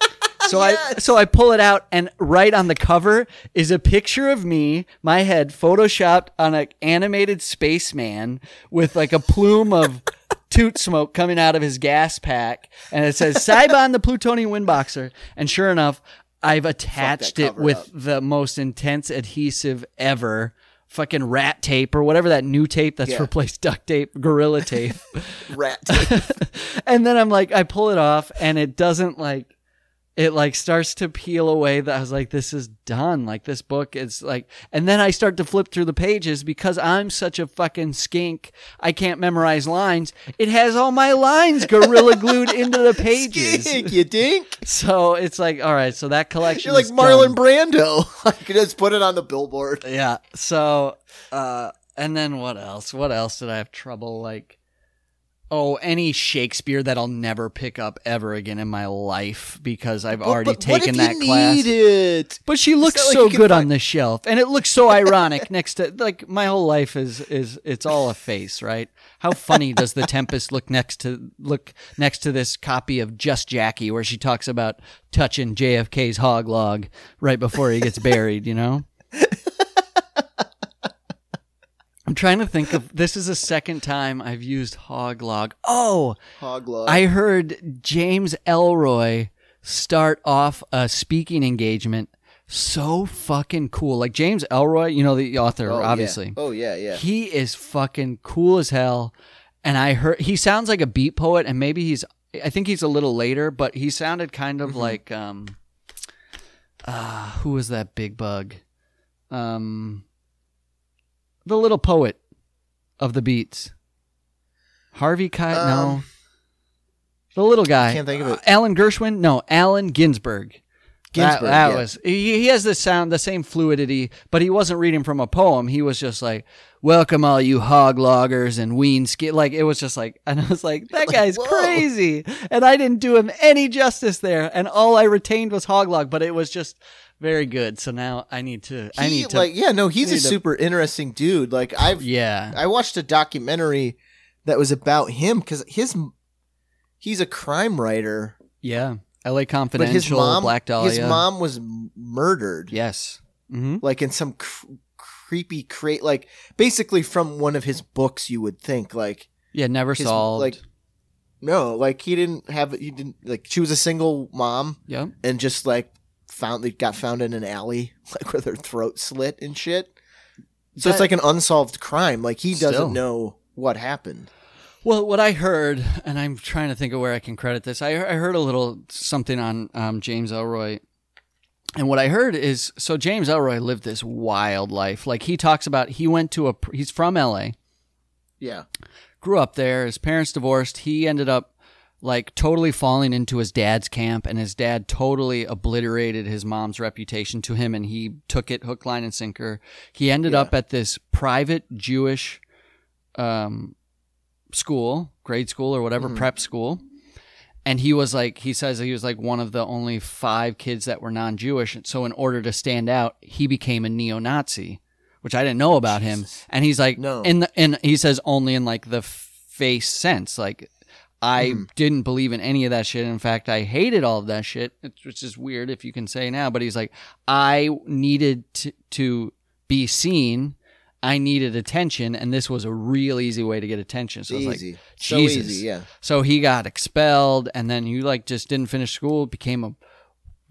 So I so I pull it out and right on the cover is a picture of me, my head photoshopped on an animated spaceman with like a plume of toot smoke coming out of his gas pack and it says Cybon the Plutonian Windboxer and sure enough I've attached it with
up.
the most intense adhesive ever. Fucking rat tape or whatever that new tape that's
Yeah.
replaced duct tape, gorilla tape.
Rat.
and then I'm like, I pull it off, and it doesn't like, it like starts to peel away that I was like, this is done. Like this book is like, and then I start to flip through the pages because I'm such a fucking skink. I can't memorize lines. It has all my lines gorilla glued into the pages.
Skink, you dink.
So it's like, all right, so that collection
You're like Marlon
done.
Brando. I could just put it on the billboard.
Yeah. So, uh, and then what else? What else did I have trouble like? Oh, any Shakespeare that I'll never pick up ever again in my life because I've already
But- but what
taken that class.
Need it?
But she looks
like
so
can
good on
find-
the shelf, and it looks so ironic next to like my whole life is is it's all a face, right? How funny does the Tempest look next to look next to this copy of Just Jackie, where she talks about touching JFK's hog log right before he gets buried? You know. I'm trying to think of this is the second time I've used hog log. Oh,
Hoglog.
I heard James Ellroy start off a speaking engagement. So fucking cool. Like James Ellroy, you know the author,
Oh, yeah.
obviously.
Oh yeah, yeah.
He is fucking cool as hell. And I heard he sounds like a beat poet, and maybe he's I think he's a little later, but he sounded kind of like um uh who was that big bug? Um the little poet of the beats. Harvey Kite no.
Um,
The little guy.
Can't think of it.
Uh, Alan Gershwin? No, Allen Ginsberg.
Ginsberg,
That, that
yeah.
was he, he has the sound, the same fluidity, but he wasn't reading from a poem. He was just like, "Welcome all you hog loggers and ween ski." Like it was just like, and I was like, "That guy's
whoa.
crazy," and I didn't do him any justice there. And all I retained was hog log, but it was just very good. So now I need to, I need to,
like yeah, no, he's a
to-
super interesting dude. Like I've
yeah,
I watched a documentary that was about him because his he's a crime writer,
yeah. L.A. Confidential.
but his mom
Black Dahlia.
his mom was murdered.
yes. hmm
like in some cr- creepy crate, like basically from one of his books. You would think like
Yeah, never
his
solved.
like no, like he didn't have he didn't like she was a single mom
Yeah.
and just like found they got found in an alley like with her throat slit and shit. So
That-
it's like an unsolved crime. Like he doesn't
Still.
know what happened.
Well, what I heard, and I'm trying to think of where I can credit this. I, I heard a little something on um, James Ellroy, and what I heard is so James Ellroy lived this wild life. Like he talks about, he went to a, he's from L.A.,
Yeah.
grew up there. His parents divorced. He ended up like totally falling into his dad's camp, and his dad totally obliterated his mom's reputation to him, and he took it hook, line, and sinker. He ended
Yeah.
up at this private Jewish um, school, grade school or whatever,
Mhm.
prep school. And he was like, he says he was like one of the only five kids that were non Jewish. and So, in order to stand out, he became a neo Nazi, which I didn't know about him. And he's like,
No.
in the, and he says only in like the face sense. Like, I
Mhm.
didn't believe in any of that shit. In fact, I hated all of that shit, which is weird if you can say now. But he's like, I needed to, to be seen. I needed attention, and this was a real easy way to get attention. So it's like,
easy. so easy, yeah.
so he got expelled, and then you like just didn't finish school, became a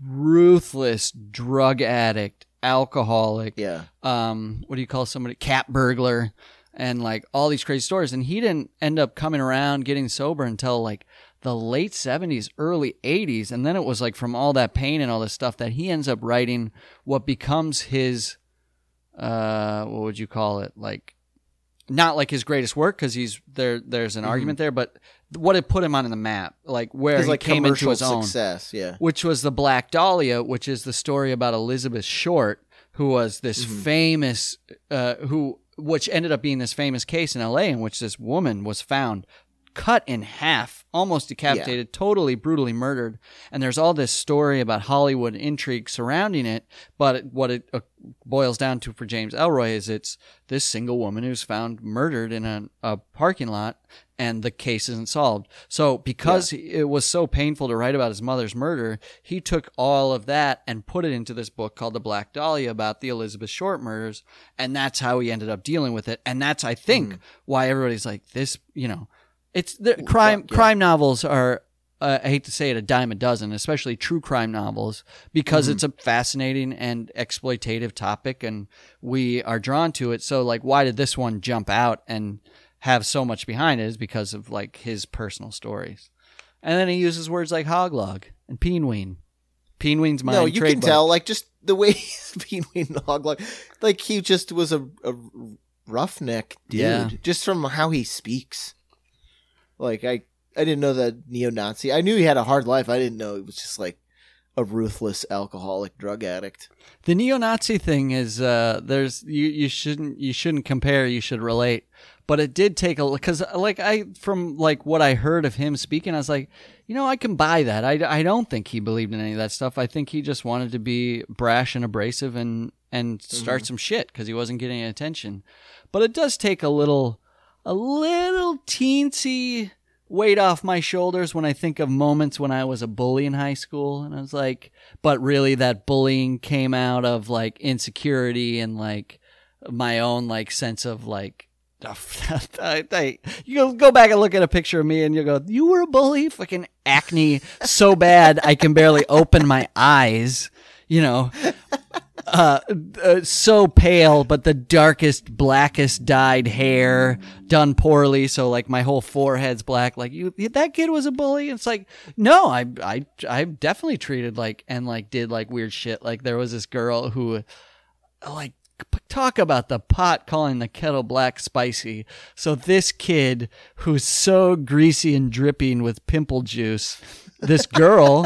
ruthless drug addict, alcoholic.
Yeah.
Um, what do you call somebody? Cat burglar, and like all these crazy stories. And he didn't end up coming around getting sober until like the late seventies, early eighties, and then it was like from all that pain and all this stuff that he ends up writing what becomes his, uh, what would you call it? Like not like his greatest work because he's there. There's an argument there, but what it put him on in the map, like where
His
he
like
came into his own,
success, yeah.
which was the Black Dahlia, which is the story about Elizabeth Short, who was this
Mm-hmm.
famous, uh, who which ended up being this famous case in L.A. in which this woman was found cut in half, almost decapitated, totally brutally murdered. And there's all this story about Hollywood intrigue surrounding it. But it, what it uh, boils down to for James Ellroy is it's this single woman who's found murdered in a, a parking lot and the case isn't solved. So because it was so painful to write about his mother's murder, he took all of that and put it into this book called The Black Dahlia about the Elizabeth Short murders. And that's how he ended up dealing with it. And that's, I think, why everybody's like this, you know, it's the crime,
yeah.
crime novels are, uh, I hate to say it, a dime a dozen, especially true crime novels, because it's a fascinating and exploitative topic, and we are drawn to it. So, like, why did this one jump out and have so much behind it? Is because of like his personal stories, and then he uses words like hoglog and peenween. Peen Ween's mine.
no, you can
trademark.
tell, like just the way Pee Wee the Hog, like, like he just was a, a roughneck dude,
Yeah.
just from how he speaks. Like I, I didn't know that neo-Nazi. I knew he had a hard life. I didn't know he was just like a ruthless alcoholic drug addict.
The neo-Nazi thing is uh, there's you you shouldn't you shouldn't compare. You should relate. But it did take a because like I from like what I heard of him speaking, I was like, you know, I can buy that. I, I don't think he believed in any of that stuff. I think he just wanted to be brash and abrasive and and start some shit because he wasn't getting any attention. But it does take a little a little teensy weight off my shoulders when I think of moments when I was a bully in high school. And I was like, but really that bullying came out of like insecurity and like my own like sense of like, I, I, you go back and look at a picture of me and you'll go, you were a bully? Fucking acne so bad I can barely open my eyes, you know uh, uh, so pale, but the darkest, blackest dyed hair, done poorly. So like my whole forehead's black. Like you, that kid was a bully. It's like no, I, I, I definitely treated like and like did like weird shit. Like there was this girl who, like. Talk about the pot calling the kettle black spicy. So this kid who's so greasy and dripping with pimple juice, this girl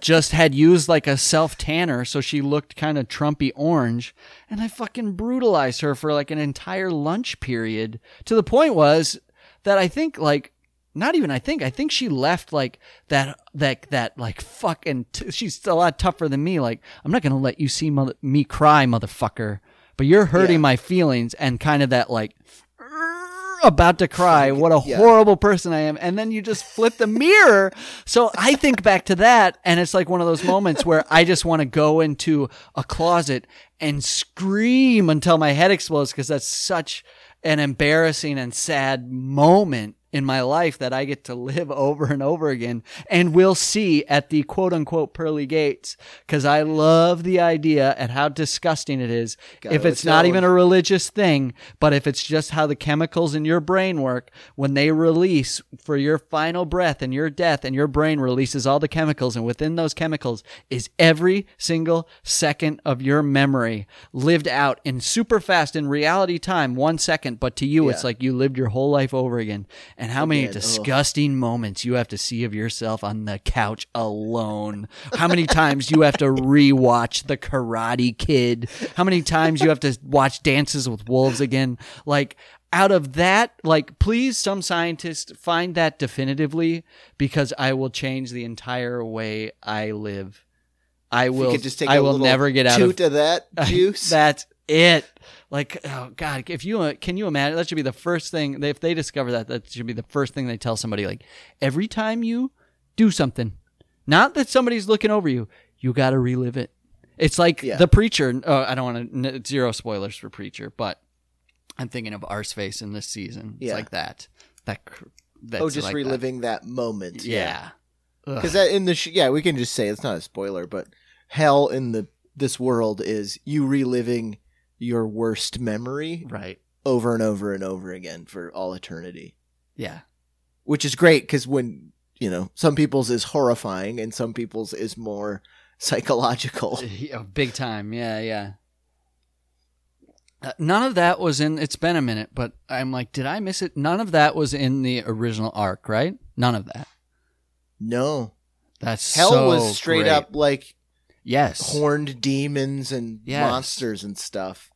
just had used like a self tanner, so she looked kind of Trumpy orange, and I fucking brutalized her for like an entire lunch period. To the point was that I think like not even I think I think she left like that that that like fucking t- she's a lot tougher than me. Like I'm not gonna let you see mother- me cry, motherfucker. But you're hurting
Yeah.
my feelings and kind of that like about to cry. What a
yeah.
horrible person I am. And then you just flip the mirror. So I think back to that and it's like one of those moments where I just want to go into a closet and scream until my head explodes because that's such an embarrassing and sad moment in my life that I get to live over and over again. And we'll see at the quote unquote pearly gates because I love the idea at how disgusting it is.
Got
if it's not even a religious thing, but if it's just how the chemicals in your brain work when they release for your final breath and your death and your brain releases all the chemicals and within those chemicals is every single second of your memory lived out in super fast in reality time, one second, but to you it's like you lived your whole life over again. And how many
Again, ugh.
disgusting moments you have to see of yourself on the couch alone. How many times you have to rewatch The Karate Kid. How many times you have to watch Dances with Wolves again. Like out of that, like please some scientists find that definitively because I will change the entire way I live. I will
could just take
I will never get out of
toot of that juice.
that's it. Like, oh god, if you uh, can you imagine that should be the first thing if they discover that that should be the first thing they tell somebody. Like every time you do something, not that somebody's looking over you, you got to relive it. It's like
Yeah.
the preacher. Oh, I don't want to zero spoilers for preacher, but I'm thinking of Arseface in this season. It's
Yeah.
like that. That. That's
oh, just
like
reliving that, moment.
Yeah.
Because that in the sh- yeah we can just say it's not a spoiler but hell in the this world is you reliving your worst memory
Right.
over and over and over again for all eternity
Yeah.
which is great because when you know some people's is horrifying and some people's is more psychological
Yeah, big time. Yeah, yeah. Uh, none of that was in. It's been a minute, but I'm like, did I miss it? None of that was in the original arc, right? None of that.
no
That's
hell
so
was straight
great.
up like
Yes.
horned demons and
Yes.
monsters and stuff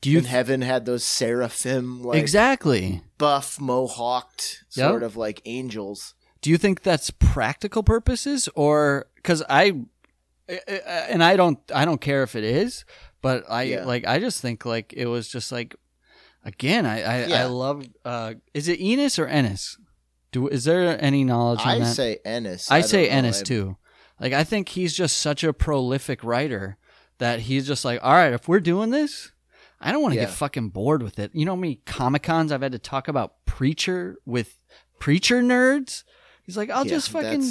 Do you
and heaven had those seraphim like
exactly?
buff mohawked
Yep.
sort of like angels
Do you think that's practical purposes, or because I, and I don't, I don't care if it is, but I
Yeah.
like, I just think like it was just like, again, I, I, I love. Uh, is it Enos or Ennis? Do is there any knowledge on
I
that?
say Ennis.
I,
don't
say. Ennis
I-
too. Like I think he's just such a prolific writer that he's just like, all right, if we're doing this, I don't want to
Yeah.
get fucking bored with it. You know how many Comic Cons I've had to talk about Preacher with Preacher nerds? He's like, I'll
Yeah,
just fucking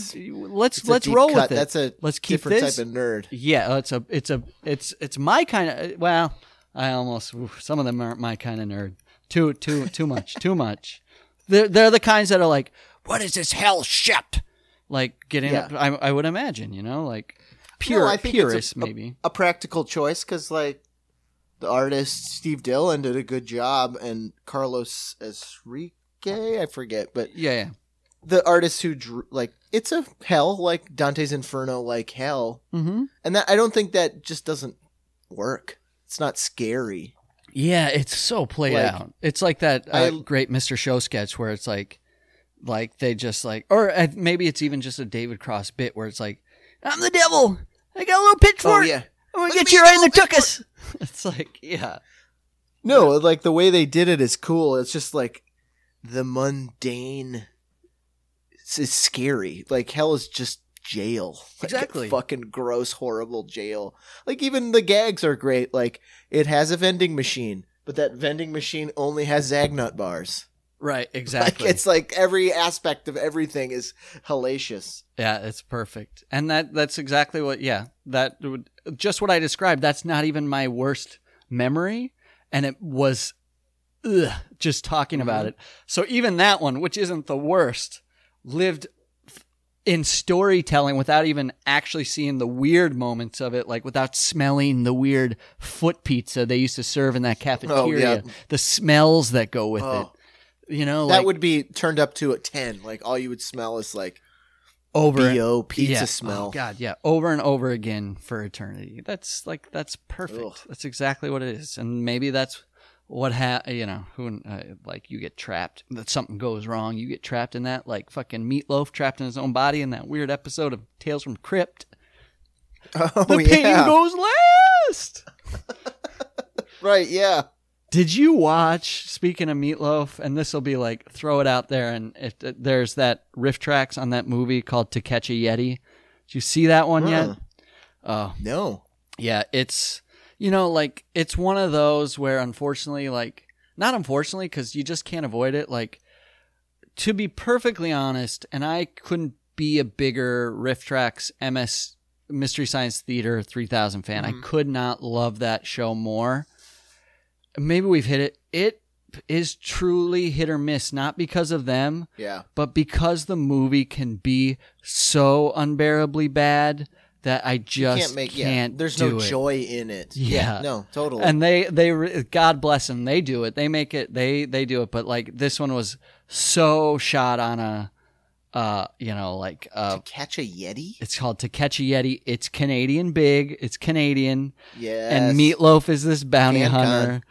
let's let's roll
cut.
with it.
That's a
let's keep
different
this.
type of nerd.
yeah, oh, it's a it's a it's it's my kind of well, I almost oof, some of them aren't my kind of nerd. Too too too much, too much. They're they're the kinds that are like, what is this hell shit? Like getting
Yeah.
I I would imagine, you know, like pure
I think it's a-
purist,
a-
maybe.
a practical choice because like the artist Steve Dillon did a good job, and Carlos Esrique, I forget, but
yeah, yeah.
the artist who drew like it's a hell like Dante's Inferno like hell,
Mm-hmm.
and that I don't think that just doesn't work. It's not scary.
Yeah, it's so played
Like,
out. It's like that uh,
I-
great Mr. Show sketch where it's like, like they just like, or uh, maybe it's even just a David Cross bit where it's like, I'm the devil. I got a little pitchfork.
Oh yeah,
I'm gonna
Look
get you right in the tuchus. It's like, yeah,
no, like the way they did it is cool. It's just like the mundane. It's, it's scary. Like hell is just jail. Like, a
Exactly.
fucking gross, horrible jail. Like even the gags are great. Like it has a vending machine, but that vending machine only has Zagnut bars.
Right,
Like
exactly.
it's like every aspect of everything is hellacious.
yeah, it's perfect, and that that's exactly what. Yeah, that would just what I described. That's not even my worst memory, and it was, ugh, just talking about
Mhm.
it. So even that one, which isn't the worst, lived in storytelling without even actually seeing the weird moments of it, like without smelling the weird foot pizza they used to serve in that cafeteria, the smells that go with
Oh.
it. You know,
that
like
would be turned up to a ten. Like all you would smell is like
over
bo pizza
yeah.
smell.
Oh God, yeah, over and over again for eternity. That's like that's perfect.
Ugh.
That's exactly what it is, and maybe that's what ha you know who uh, like you get trapped that something goes wrong you get trapped in that like fucking meatloaf trapped in his own body in that weird episode of tales from crypt
Oh
the pain goes last
right. Yeah.
Did you watch speaking of meatloaf and this will be like throw it out there and if uh, there's that RiffTrax on that movie called to catch a yeti did you see that one yet oh
No.
Yeah, it's you know like it's one of those where unfortunately like not unfortunately cuz you just can't avoid it like to be perfectly honest and I couldn't be a bigger RiffTrax MS Mystery Science Theater 3000 fan. I
Mhm.
could not love that show more. Maybe we've hit it. It is truly hit or miss not because of them
Yeah.
but because the movie can be so unbearably bad that I just
can't make.
can't
yeah. There's no
it.
joy in it.
Yeah.
No. Totally.
And they they God bless them, they do it. They make it. They they do it. But like this one was so shot on a, uh, you know, like uh,
to catch a yeti.
it's called To Catch a Yeti. It's Canadian big. It's Canadian,
Yeah.
and Meatloaf is this bounty
Can
hunter.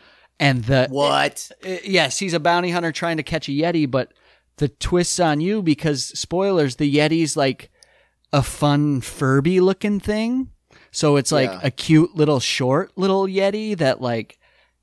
And the
What?
uh, yes, he's a bounty hunter trying to catch a yeti, but the twist's on you because spoilers, the yeti's like a fun Furby looking thing. So it's like
Yeah.
a cute little short little yeti that like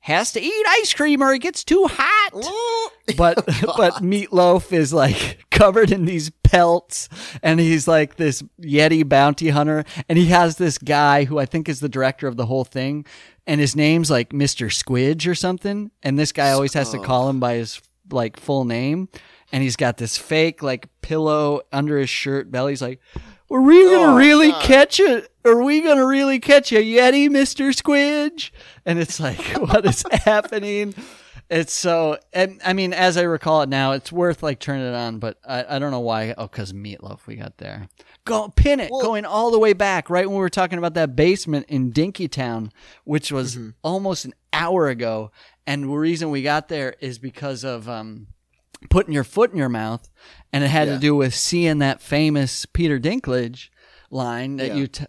has to eat ice cream or it gets too hot. But but Meatloaf is like covered in these pelts and he's like this Yeti bounty hunter and he has this guy who I think is the director of the whole thing and his name's like Mr. Squidge or something and this guy always has to
Oh.
call him by his like full name and he's got this fake like pillow under his shirt belly he's like are we gonna
Oh,
really
God.
catch it? Are we gonna really catch a Yeti, Mister Squidge? And it's like, what is happening? It's so, and I mean, as I recall it now, it's worth like turning it on, but I, I don't know why. Oh, because meatloaf we got there. Go pin it,
Well-
going all the way back, right when we were talking about that basement in Dinkytown, which was
Mm-hmm.
almost an hour ago. And the reason we got there is because of um, putting your foot in your mouth, and it had
Yeah.
to do with seeing that famous Peter Dinklage line that
Yeah.
you. T-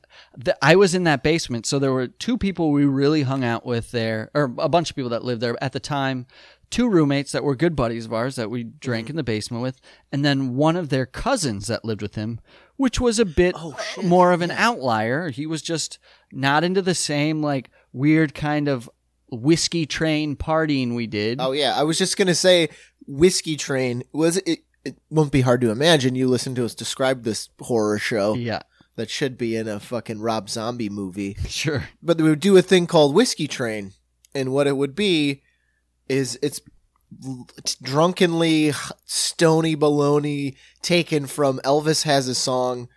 I was in that basement, so there were two people we really hung out with there, or a bunch of people that lived there at the time. Two roommates that were good buddies of ours that we drank
Mm-hmm.
in the basement with, and then one of their cousins that lived with him, which was a bit
Oh,
more of an outlier. He was just not into the same like weird kind of whiskey train partying we did.
Oh yeah, I was just gonna say, Whiskey Train was it. It won't be hard to imagine. You listen to us describe this horror show
yeah,
that should be in a fucking Rob Zombie movie.
sure.
But they would do a thing called Whiskey Train, and what it would be is it's drunkenly stony baloney taken from Elvis has a song.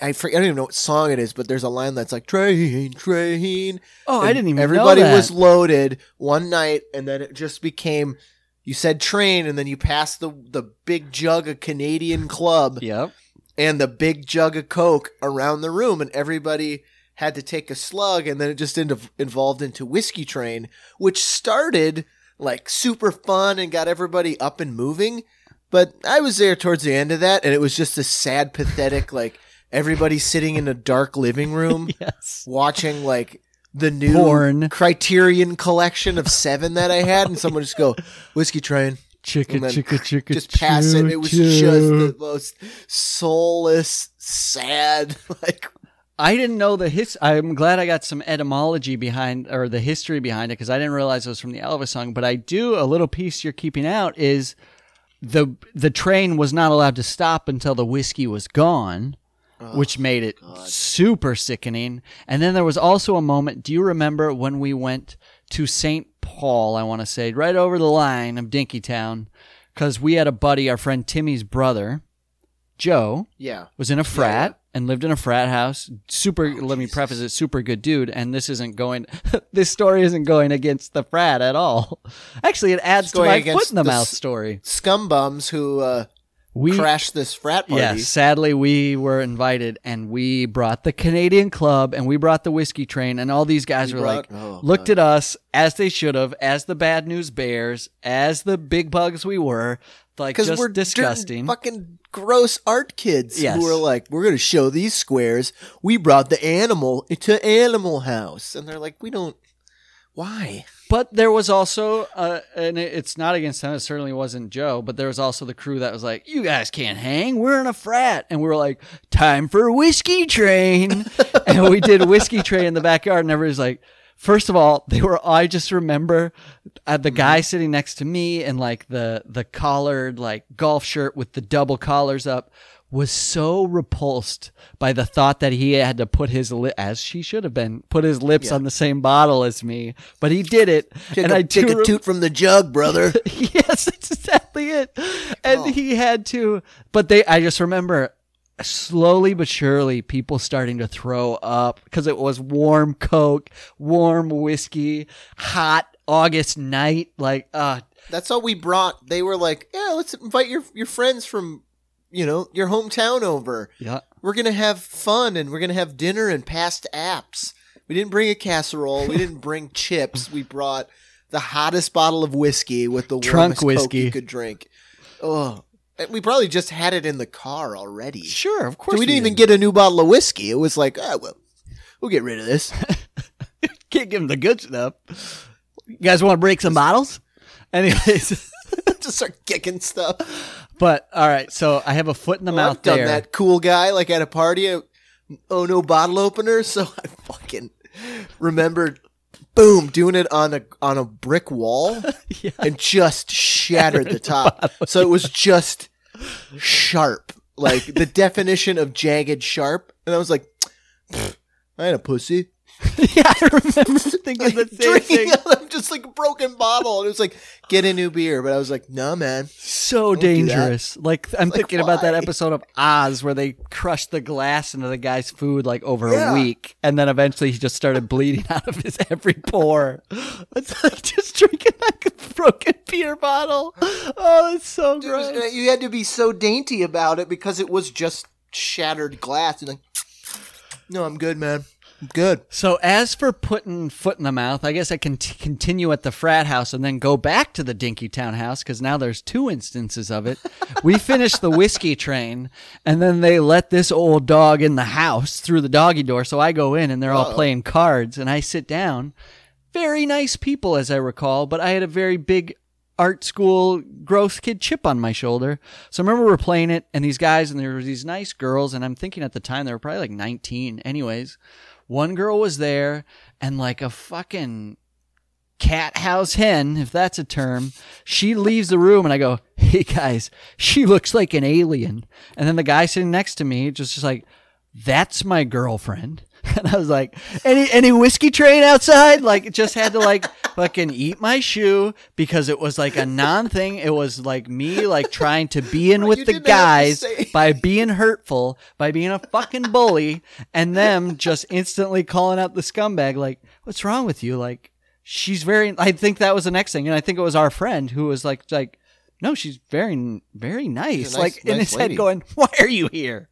I, forget, I don't even know what song it is, but there's a line that's like train, train.
Oh, I didn't even
Everybody
know that.
was loaded one night, and then it just became. You said train, and then you passed the the big jug of Canadian Club,
Yep.
And the big jug of Coke around the room, and everybody had to take a slug, and then it just in- involved into Whiskey Train, which started like super fun and got everybody up and moving. But I was there towards the end of that, and it was just a sad, pathetic, like everybody sitting in a dark living room
Yes.
watching like the new
Porn.
Criterion collection of seven that I had, and someone just go whiskey train,
Chicka chicka chicka.
just pass it. It was just the most soulless, sad, like
I didn't know the his. I'm glad I got some etymology behind or the history behind it because I didn't realize it was from the Elvis song. But I do a little piece you're keeping out is the the train was not allowed to stop until the whiskey was gone, oh which made it super sickening. And then there was also a moment. Do you remember when we went to St. Paul? I want to say right over the line of Dinkytown because we had a buddy, our friend Timmy's brother, Joe
yeah.
was in a frat and lived in a frat house. Super, let me preface it, super good dude. And this isn't going, this story isn't going against the frat at all. Actually, it adds
It's
to my foot in the,
the
mouth story.
Scumbums who uh,
We,
crashed this frat party.
yeah, sadly, we were invited and we brought the Canadian club and we brought the whiskey train. And all these guys
You
were like,
oh,
looked at us as they should have, as the bad news bears, as the big bugs we were. Like,
Because
just
we're
disgusting.
fucking gross art kids
Yes.
who are like, we're going to show these squares. We brought the animal to Animal House. And they're like, we don't. Why?
But there was also, uh, and it's not against them. It certainly wasn't Joe. But there was also the crew that was like, "You guys can't hang. We're in a frat," and we were like, "Time for a whiskey train," and we did whiskey train in the backyard, and everybody's like. First of all, they were. I just remember uh, the guy sitting next to me in like the the collared like golf shirt with the double collars up was so repulsed by the thought that he had to put his li- as she should have been put his lips on the same bottle as me, but he did it,
Take
and
a,
I
take a toot from the jug, brother.
yes, that's exactly it. And
Oh.
he had to, but they. I just remember slowly but surely people starting to throw up because it was warm Coke, warm whiskey, hot August night. Like, uh,
That's all we brought. They were like, yeah, let's invite your, your friends from, you know, your hometown over.
yeah.
We're going to have fun and we're going to have dinner and past apps. We didn't bring a casserole. We didn't bring chips. We brought the hottest bottle of whiskey with the
Trunk
warmest Coke
whiskey.
you could drink. Oh, we probably just had it in the car already.
Sure, of
So
course.
we didn't even get a new bottle of whiskey. It was like, oh, well, we'll get rid of this.
Can't give them the good stuff. You guys want to break some bottles? Anyways,
just start kicking stuff.
But all right. So I have a foot in the mouth
I've done
there.
that cool guy like at a party. uh, Oh no, bottle opener. So I fucking remembered, boom, doing it on a on a brick wall
Yeah.
and just shattered the top. So it was just sharp, like the definition of jagged sharp. And I was like, I ain't a pussy.
yeah, I remember thinking the same
Drinking
thing.
out of just like a broken bottle. And it was like, get a new beer. But I was like, no, man.
so
Don't do that.
dangerous. Like I'm
Like,
thinking about that episode of Oz where they crushed the glass into the guy's food like over
Yeah.
a week, and then eventually he just started bleeding out of his every pore. It's like just drinking like a broken beer bottle. Oh, it's so
was-
gross.
you had to be so dainty about it because it was just shattered glass. And like, no, I'm good, man. Good.
So as for putting foot in the mouth, I guess I can t- continue at the frat house and then go back to the Dinkytown house because now there's two instances of it. we finished the whiskey train, and then they let this old dog in the house through the doggy door. So I go in and they're all
Uh-oh.
playing cards, and I sit down. Very nice people, as I recall, but I had a very big art school gross kid chip on my shoulder. So I remember we're playing it, and these guys, and there were these nice girls, and I'm thinking at the time they were probably like 19. Anyways, one girl was there, and like a fucking cat house hen, if that's a term, she leaves the room, and I go, "Hey guys, she looks like an alien." And then the guy sitting next to me just just like, "That's my girlfriend." And I was like, any any whiskey train outside? Like, it just had to like fucking eat my shoe because it was like a non thing. It was like me like trying to be in
Well,
with the
didn't have to
guys by being hurtful, by being a fucking bully, and them just instantly calling out the scumbag. Like, what's wrong with you? Like, she's very. I think that was the next thing, and I think it was our friend who was like, like, no, she's very, very nice.
Nice-
like in his
lady.
head, going, "Why are you here?"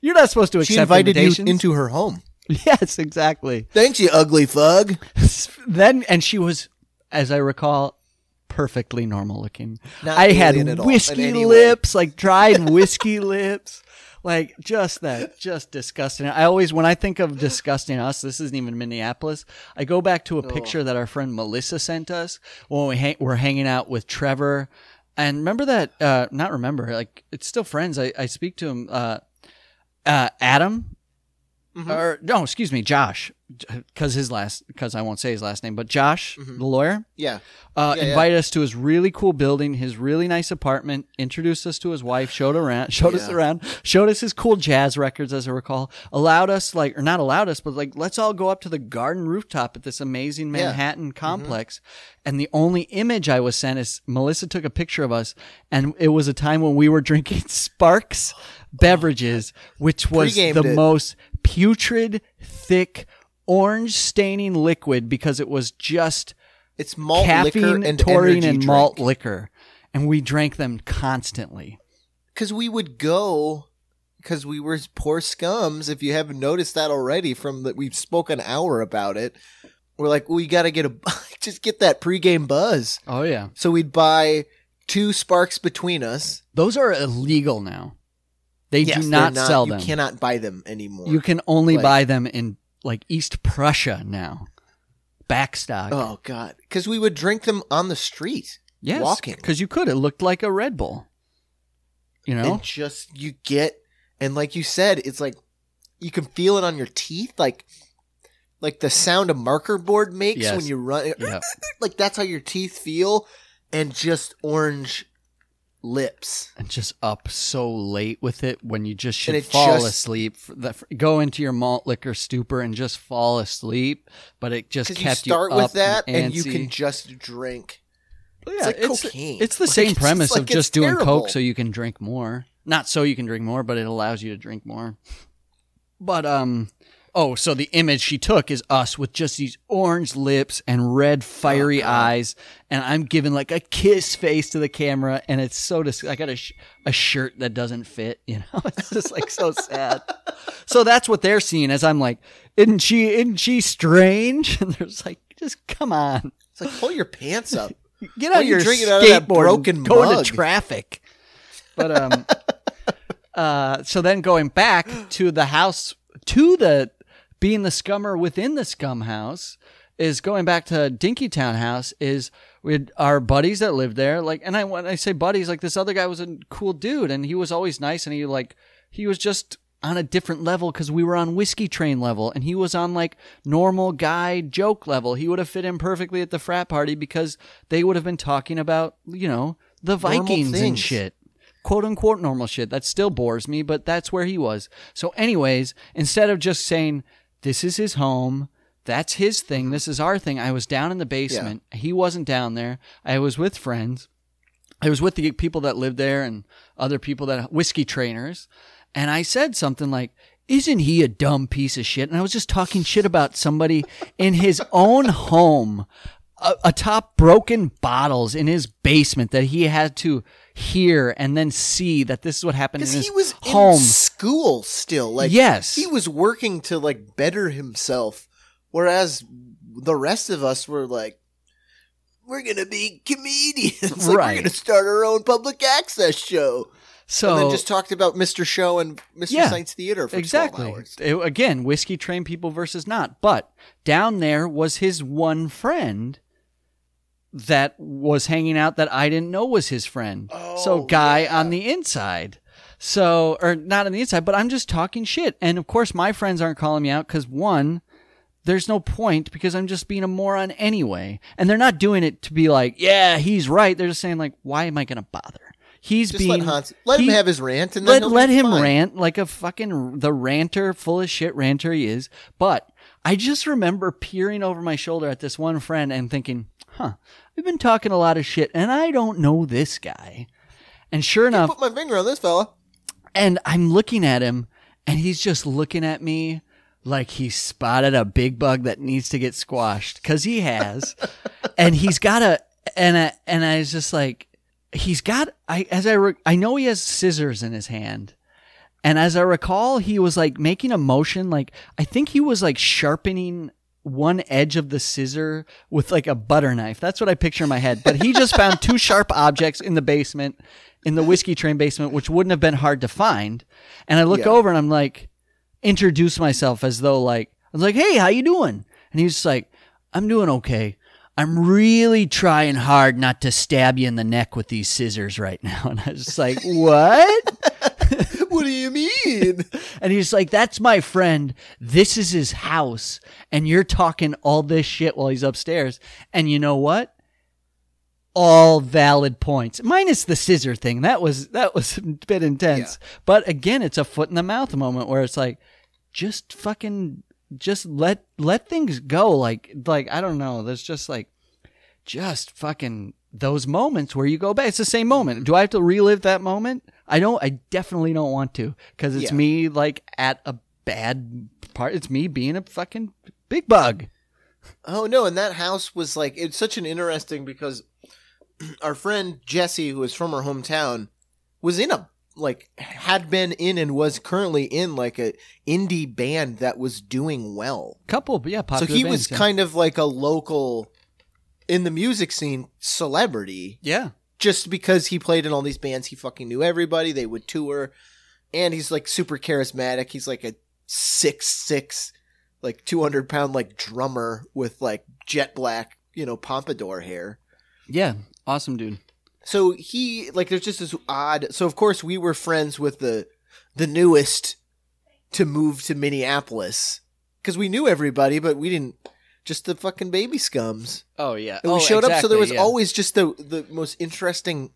You're not supposed to
She
accept
invited you into her home.
yes, exactly.
Thanks, you ugly fug.
then and she was, as I recall, perfectly normal looking.
Not
I had whiskey lips, like dried whiskey lips. Like just that, just disgusting. I always, when I think of disgusting us, this isn't even Minneapolis. I go back to a picture that our friend Melissa sent us when we hang, were hanging out with Trevor. And remember that? Uh, not remember. Like it's still friends. I, I speak to him. Uh, uh, Adam,
Mm-hmm.
or no, excuse me, Josh, because his last, because I won't say his last name, but Josh, the lawyer,
Yeah.
uh,
Mm-hmm. Yeah, yeah.
invited us to his really cool building, his really nice apartment, introduced us to his wife, showed around, showed us around, showed us his cool jazz records, as I recall, allowed us like, or not allowed us, but like, let's all go up to the garden rooftop at this amazing
Yeah. Mm-hmm.
Manhattan complex. And the only image I was sent is Melissa took a picture of us, and it was a time when we were drinking Sparks beverages, which was
Pre-gamed
the
it.
most putrid, thick, orange staining liquid because it was just
It's malt liquor and
taurine,
energy
and malt liquor, and we drank them constantly.
Because we would go, because we were poor scums. If you haven't noticed that already, from that we've spoken an hour about it. We're like, we got to get a just get that pregame buzz.
Oh yeah,
So we'd buy two sparks between us.
those are illegal now. They
Yes,
do
they're
not, sell them.
you cannot buy them anymore.
You can only
Like-
buy them in like East Prussia now. Backstock.
Oh God, because we would drink them on the street,
yes,
walking.
because you could. It looked like a Red Bull. You know,
and just you get, and like you said, it's like you can feel it on your teeth, like like the sound a marker board makes
Yes.
when you run.
yeah.
Like that's how your teeth feel, and just orange lips.
and just up so late with it when you just should fall
just-
asleep. The- Go into your malt liquor stupor and just fall asleep. But it just
Because you
kept
start
up
with that,
and,
and you can just drink.
Yeah,
like
it's,
cocaine.
It's the
Like,
same
it's
premise
like
of just doing
terrible.
coke so you can drink more. Not so you can drink more, but it allows you to drink more. But um oh, so the image she took is us with just these orange lips and red fiery
Oh,
eyes and I'm giving like a kiss face to the camera and it's so dis- I got a sh- a shirt that doesn't fit, you know. It's just like so sad. So that's what they're seeing as I'm like, isn't she isn't she strange? And there's like just come on.
It's like pull your pants up.
Get out
you
your
drinking out of
skateboard
broken
go
mug?
into traffic. But um, uh, so then going back to the house to the being the scummer within the scum house is going back to Dinkytown house is with our buddies that lived there. Like, and I when I say buddies, like this other guy was a cool dude, and he was always nice, and he like he was just on a different level because we were on whiskey train level and he was on like normal guy joke level. He would have fit in perfectly at the frat party because they would have been talking about you know the vikings and shit. Quote unquote normal shit. That still bores me but that's where he was. So anyways instead of just saying this is his home. That's his thing. This is our thing. I was down in the basement. He wasn't down there. I was with friends. I was with the people that lived there and other people that whiskey trainers, and I said something like, "Isn't he a dumb piece of shit?" And I was just talking shit about somebody in his own home, a- atop broken bottles in his basement that he had to hear and then see that this is what happened in his
he was
home.
School still. Like
Yes.
he was working to like better himself, whereas the rest of us were like, we're gonna be comedians. like
Right.
we're gonna start our own public access show.
so
and then just talked about Mr. Show and Mystery
Yeah,
Science Theater for
exactly.
12 hours.
It- again, whiskey train people versus not. But down there was his one friend that was hanging out that I didn't know was his friend. so
Oh,
guy
yeah.
on the inside. So or not on the inside, but I'm just talking shit. And of course my friends aren't calling me out cuz one there's no point because I'm just being a moron anyway. And they're not doing it to be like, yeah, he's right. They're just saying like, why am I going to bother? He's
Just
being
let Hans let
he-
him have his rant and then
let let him
fine.
rant like a fucking the ranter full of shit ranter he is but i just remember peering over my shoulder at this one friend and thinking huh we've been talking a lot of shit and i don't know this guy and sure enough
Put my finger on this fella.
And i'm looking at him and he's just looking at me like he spotted a big bug that needs to get squashed because he has. And he's got a and I, and I was just like he's got I as I re, I know he has scissors in his hand. And as I recall, he was like making a motion, like I think he was like sharpening one edge of the scissor with like a butter knife. That's what I picture in my head. But he just found two sharp objects in the basement, in the whiskey train basement, which wouldn't have been hard to find. And I look
Yeah.
over and I'm like, introduce myself as though like I was like, "Hey, how you doing?" And he's like, "I'm doing okay. I'm really trying hard not to stab you in the neck with these scissors right now." And I was just like, "What?"
what do you mean?
And he's like, "That's my friend. This is his house, and you're talking all this shit while he's upstairs." And you know what? All valid points, minus the scissor thing. That was that was a bit intense. But again, it's a foot in the mouth moment where it's like, just fucking, just let let things go. Like like I don't know. There's just like, just fucking those moments where you go back. It's the same moment. Do I have to relive that moment? I don't. I definitely don't want to because it's
Yeah.
me like at a bad part. It's me being a fucking big bug.
Oh no, and that house was like it's such an interesting because our friend Jesse, who is from our hometown, was in a like had been in and was currently in like a indie band that was doing well.
Couple, yeah.
so he
bands,
was
yeah.
kind of like a local in the music scene celebrity
yeah.
just because he played in all these bands he fucking knew everybody they would tour and he's like super charismatic he's like a six six like 200 pound like drummer with like jet black you know pompadour hair
Yeah. Awesome, dude.
so he like there's just this odd so of course we were friends with the the newest to move to minneapolis because we knew everybody but we didn't just the fucking baby scums
Oh yeah.
and we oh, showed up so there was always just the the most interesting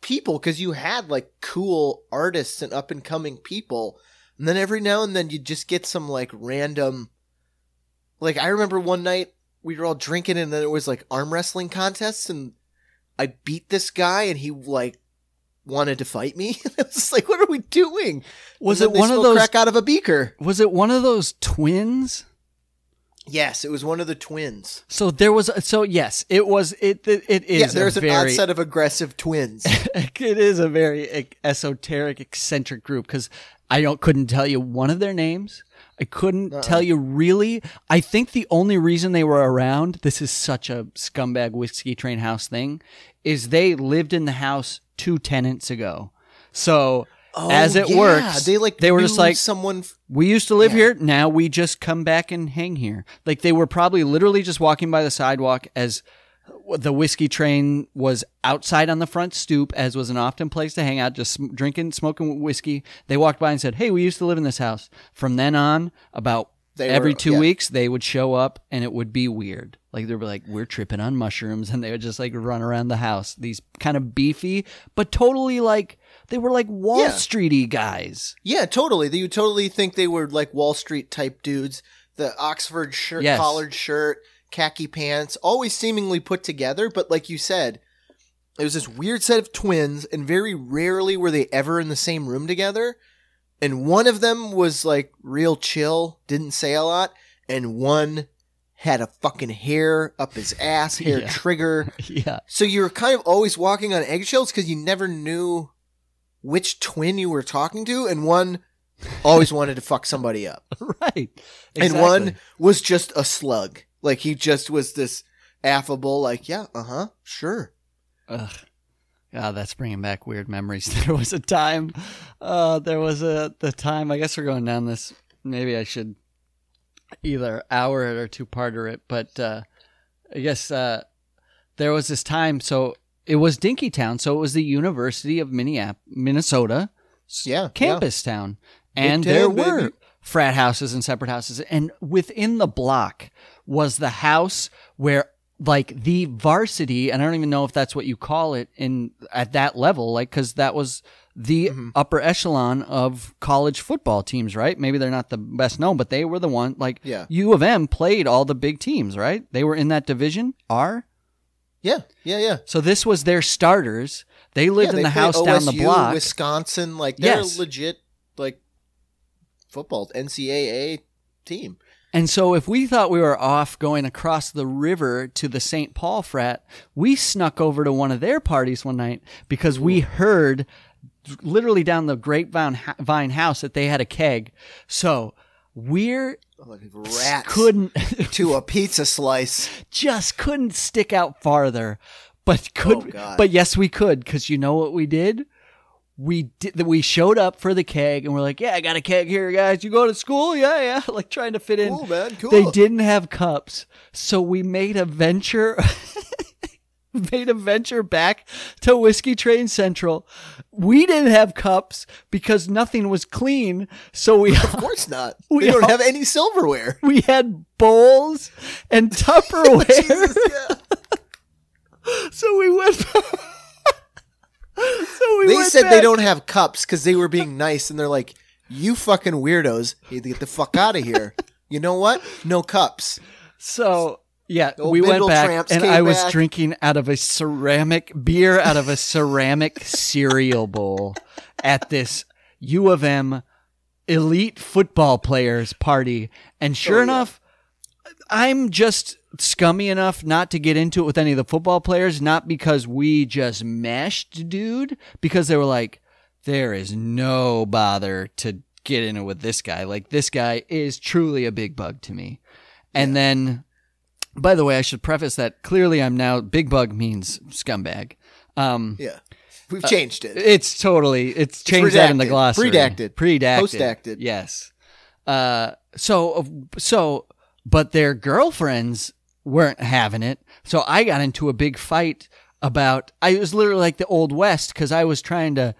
people because you had like cool artists and up and coming people and then every now and then you just get some like random like i remember one night we were all drinking and then it was like arm wrestling contests and i beat this guy and he like wanted to fight me i was like what are we doing
Was
And
it one of those?
crack out of a beaker
Was it one of those twins?
Yes it was one of the twins
So there was. So yes, it was. It it, it is.
yeah there's
a
an odd set of aggressive twins
it is a very esoteric, eccentric group because I don't couldn't tell you one of their names. I couldn't
Uh-uh.
tell you really. I think the only reason they were around, this is such a scumbag whiskey train house thing, is they lived in the house two tenants ago. So as
Oh,
it
yeah,
works,
they like
they were just like
someone. f-
we used to live
Yeah.
here. Now we just come back and hang here. Like they were probably literally just walking by the sidewalk as uh, the whiskey train was outside on the front stoop, as was an often place to hang out, just drinking, smoking whiskey. They walked by and said, "Hey, we used to live in this house." From then on, about
They
every
were-
two
yeah.
weeks, they would show up, and it would be weird. Like they'd be like, "We're tripping on mushrooms," and they would just like run around the house. These kind of beefy, but totally like they were like Wall
Yeah.
Streety guys.
Yeah, totally. You would totally think they were like Wall Street type dudes. The Oxford shirt,
Yes.
collared shirt, khaki pants, always seemingly put together. But like you said, it was this weird set of twins, and very rarely were they ever in the same room together. And one of them was like real chill, didn't say a lot, and one had a fucking hair up his ass, hair
Yeah.
trigger.
yeah.
So you were kind of always walking on eggshells because you never knew which twin you were talking to, and one always wanted to fuck somebody up,
right.
and one was just a slug. Like he just was this affable, like, yeah, uh huh, sure.
Ugh. God, that's bringing back weird memories. There was a time, uh, there was a the time. I guess we're going down this. Maybe I should either hour it or two parter it. But uh, I guess uh, there was this time. So it was Dinkytown. So it was the University of Minneap- Minnesota
Yeah,
campus town, and
town,
there
baby.
were frat houses and separate houses, and within the block was the house where like the varsity, and I don't even know if that's what you call it in at that level, like because that was the
Mm-hmm.
upper echelon of college football teams, right? Maybe they're not the best known, but they were the one. Like
Yeah.
U of M played all the big teams, right? They were in that division R.
yeah, yeah, yeah.
So this was their starters. They lived
yeah,
in the house down the block.
Wisconsin. Like they're
Yes.
legit like football NCAA team.
And so if we thought we were off going across the river to the St. Paul frat, we snuck over to one of their parties one night because we heard literally down the grapevine house that they had a keg. So we're oh,
Like rats
couldn't
to a pizza slice.
just couldn't stick out farther. But could
Oh,
but yes we could cuz you know what we did? We did we showed up for the keg and we're like, "Yeah, I got a keg here, guys. You go to school?" Yeah, yeah, like trying to fit in.
Cool, man. Cool.
They didn't have cups. So we made a venture made a venture back to Whiskey Train Central. We didn't have cups because nothing was clean. So we
Of course not.
We
don't
all-
have any silverware.
we had bowls and Tupperware.
Jesus,
so we went. So we
They said they don't have cups because they were being nice, and they're like, "You fucking weirdos, you need to get the fuck out of here." You know what? No cups.
So yeah,
old
we went back, and I was
back.
drinking out of a ceramic beer out of a ceramic cereal bowl at this U of M elite football players party, and oh, sure
Oh, yeah.
enough, I'm just scummy enough not to get into it with any of the football players, not because we just meshed, dude, because they were like, there is no bother to get in it with this guy. Like, this guy is truly a big bug to me. And then, by the way, I should preface that clearly I'm now, big bug means scumbag. Um,
Yeah, we've changed it.
it's totally it's changed that in the
redacted.
glossary.
Predacted.
Predacted.
Post-acted.
Yes. Uh so so but their girlfriends weren't having it. So I got into a big fight about I was literally like the old west cuz I was trying to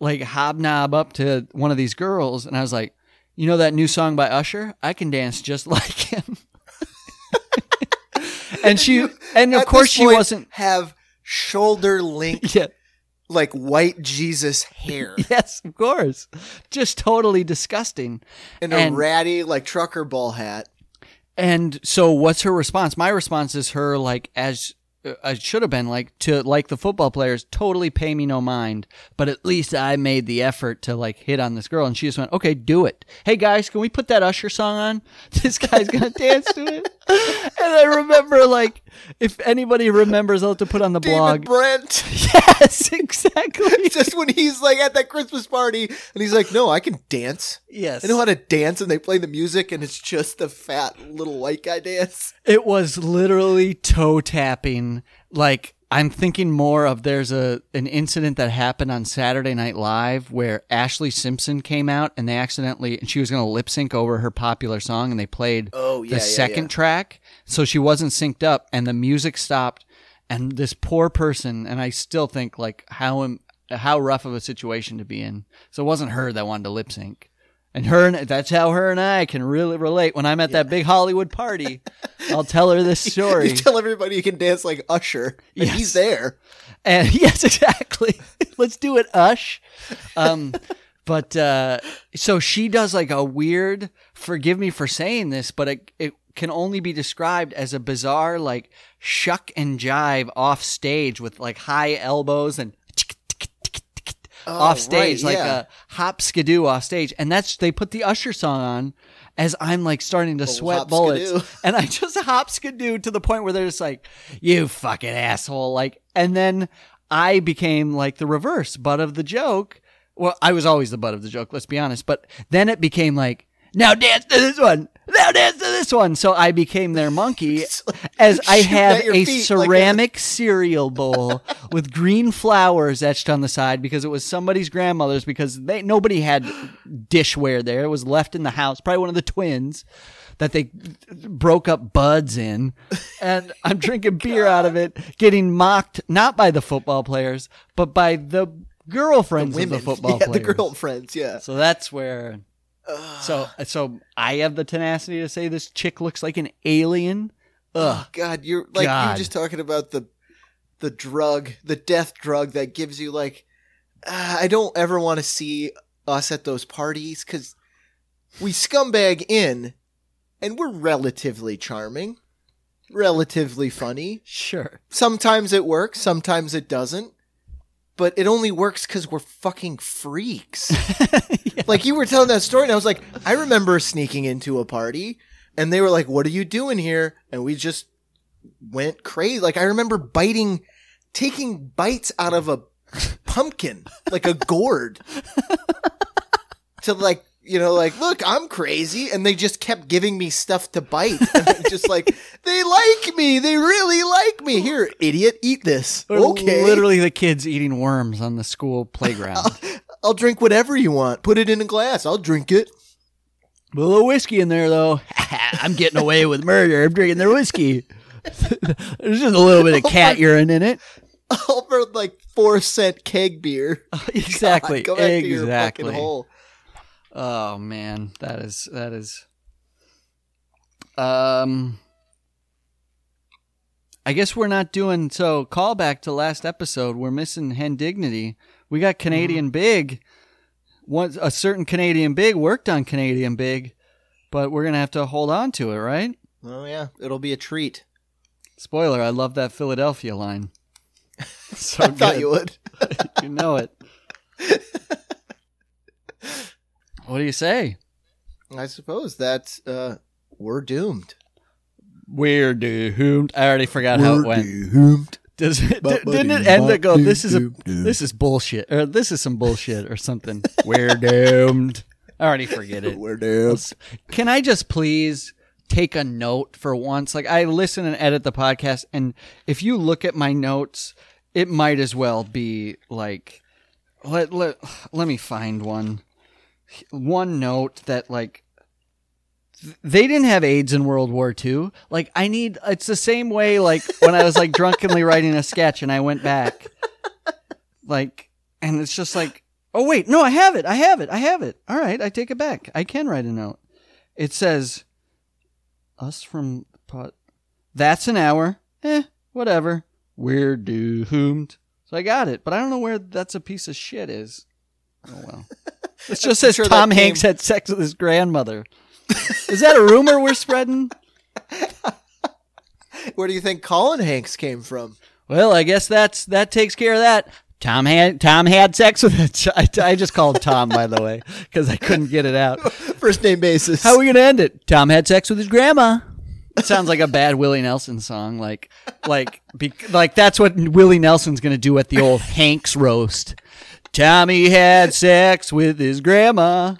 like hobnob up to one of these girls and I was like, "You know that new song by Usher? I can dance just like him." and she and of
At
course she wasn't
have shoulder length
yeah.
like white Jesus hair
Yes, of course. Just totally disgusting.
and a ratty like trucker ball hat.
And so what's her response? My response is her like as uh, I should have been like to like the football players totally pay me no mind, but at least I made the effort to like hit on this girl and she just went, "Okay, do it. Hey guys, can we put that Usher song on? This guy's going to dance to it." And I remember like if anybody remembers I'll have to put on the
David
blog.
Brent.
Yes, exactly.
Just when he's like at that Christmas party and he's like, "No, I can dance.
yes.
I know how to dance." And they play the music and it's just the fat little white guy dance.
It was literally toe tapping. Like I'm thinking more of there's a an incident that happened on Saturday Night Live where Ashlee Simpson came out and they accidentally and she was going to lip sync over her popular song and they played
Oh, yeah,
the
yeah,
second
yeah.
track so she wasn't synced up and the music stopped and this poor person and I still think like how how rough of a situation to be in. So it wasn't her that wanted to lip sync. And her, and that's how her and I can really relate. When I'm at that big Hollywood party, I'll tell her this story.
You tell everybody you can dance like Usher, and
Yes.
he's there.
And yes, exactly. Let's do it, Ush. Um, but uh, so she does like a weird. Forgive me for saying this, but it it can only be described as a bizarre like shuck and jive off stage with like high elbows and. Oh, off stage,
Oh, right,
like
yeah.
a hop skidoo off stage, and that's they put the Usher song on as I'm like starting to sweat bullets,
skidoo.
and I just hop skidoo to the point where they're just like, "You fucking asshole!" Like, and then I became like the reverse butt of the joke. Well, I was always the butt of the joke, let's be honest, but then it became like, "Now dance to this one." Now dance this one. So I became their monkey as I have a
feet like
ceramic cereal bowl with green flowers etched on the side because it was somebody's grandmother's because they nobody had dishware there. It was left in the house, probably one of the twins that they broke up buds in. And I'm drinking beer out of it, getting mocked not by the football players, but by the girlfriends
Women,
of the football
yeah,
players.
the girlfriends, yeah.
So that's where so so I have the tenacity to say this chick looks like an alien. Ugh.
Oh God, you're like
God.
you're just talking about the the drug, the death drug that gives you like. Uh, I don't ever want to see us at those parties because we scumbag in, and we're relatively charming, relatively funny.
Sure.
Sometimes it works, sometimes it doesn't. But it only works because we're fucking freaks. Like you were telling that story, and I was like, I remember sneaking into a party, and they were like, "What are you doing here?" And we just went crazy. Like I remember biting, taking bites out of a pumpkin, like a gourd. to like, you know, like, look, I'm crazy. And they just kept giving me stuff to bite. And just like, they like me. They really like me. Here, idiot, eat this. Okay.
Literally the kids eating worms on the school playground.
I'll drink whatever you want. Put it in a glass. I'll drink it.
a little whiskey in there though. I'm getting away with murder. I'm drinking their whiskey. There's just a little bit of oh cat urine in it.
Over like four cent keg beer.
exactly.
God, go back to your
exactly. Oh man, that is that is. Um, I guess we're not doing so. Callback to last episode, we're missing Hen Dignity. We got Canadian Big. One a certain Canadian Big worked on Canadian Big, but we're gonna have to hold on to it, right?
Oh yeah, it'll be a treat.
Spoiler: I love that Philadelphia line. So
I thought you would.
you know it. what do you say?
I suppose that uh, we're doomed.
We're doomed. I already forgot how it went.
doomed.
Does it, di- didn't it end to go? This is a this is bullshit, or this is some bullshit, or something. We're doomed. I already forget it.
We're doomed.
Can I just please take a note for once? Like I listen and edit the podcast, and if you look at my notes, it might as well be like let let let me find one one note that like they didn't have AIDS in World War II. Like I need it's the same way like when I was like drunkenly writing a sketch and I went back. Like and it's just like oh wait, no, I have it. I have it. I have it. All right, I take it back. I can write a note. It says us from pot That's an hour. Eh, whatever. We're doomed. So I got it, but I don't know where that's a piece of shit is. Oh well. It just says
sure
Tom
came-
Hanks had sex with his grandmother. Is that a rumor we're spreading?
Where do you think Colin Hanks came from?
Well, I guess that's that takes care of that. Tom had Tom had sex with it. I, I just called Tom by the way because I couldn't get it out.
First name basis.
How are we gonna end it? Tom had sex with his grandma. It sounds like a bad Willie Nelson song. Like, like, be, like that's what Willie Nelson's gonna do at the old Hanks roast. Tommy had sex with his grandma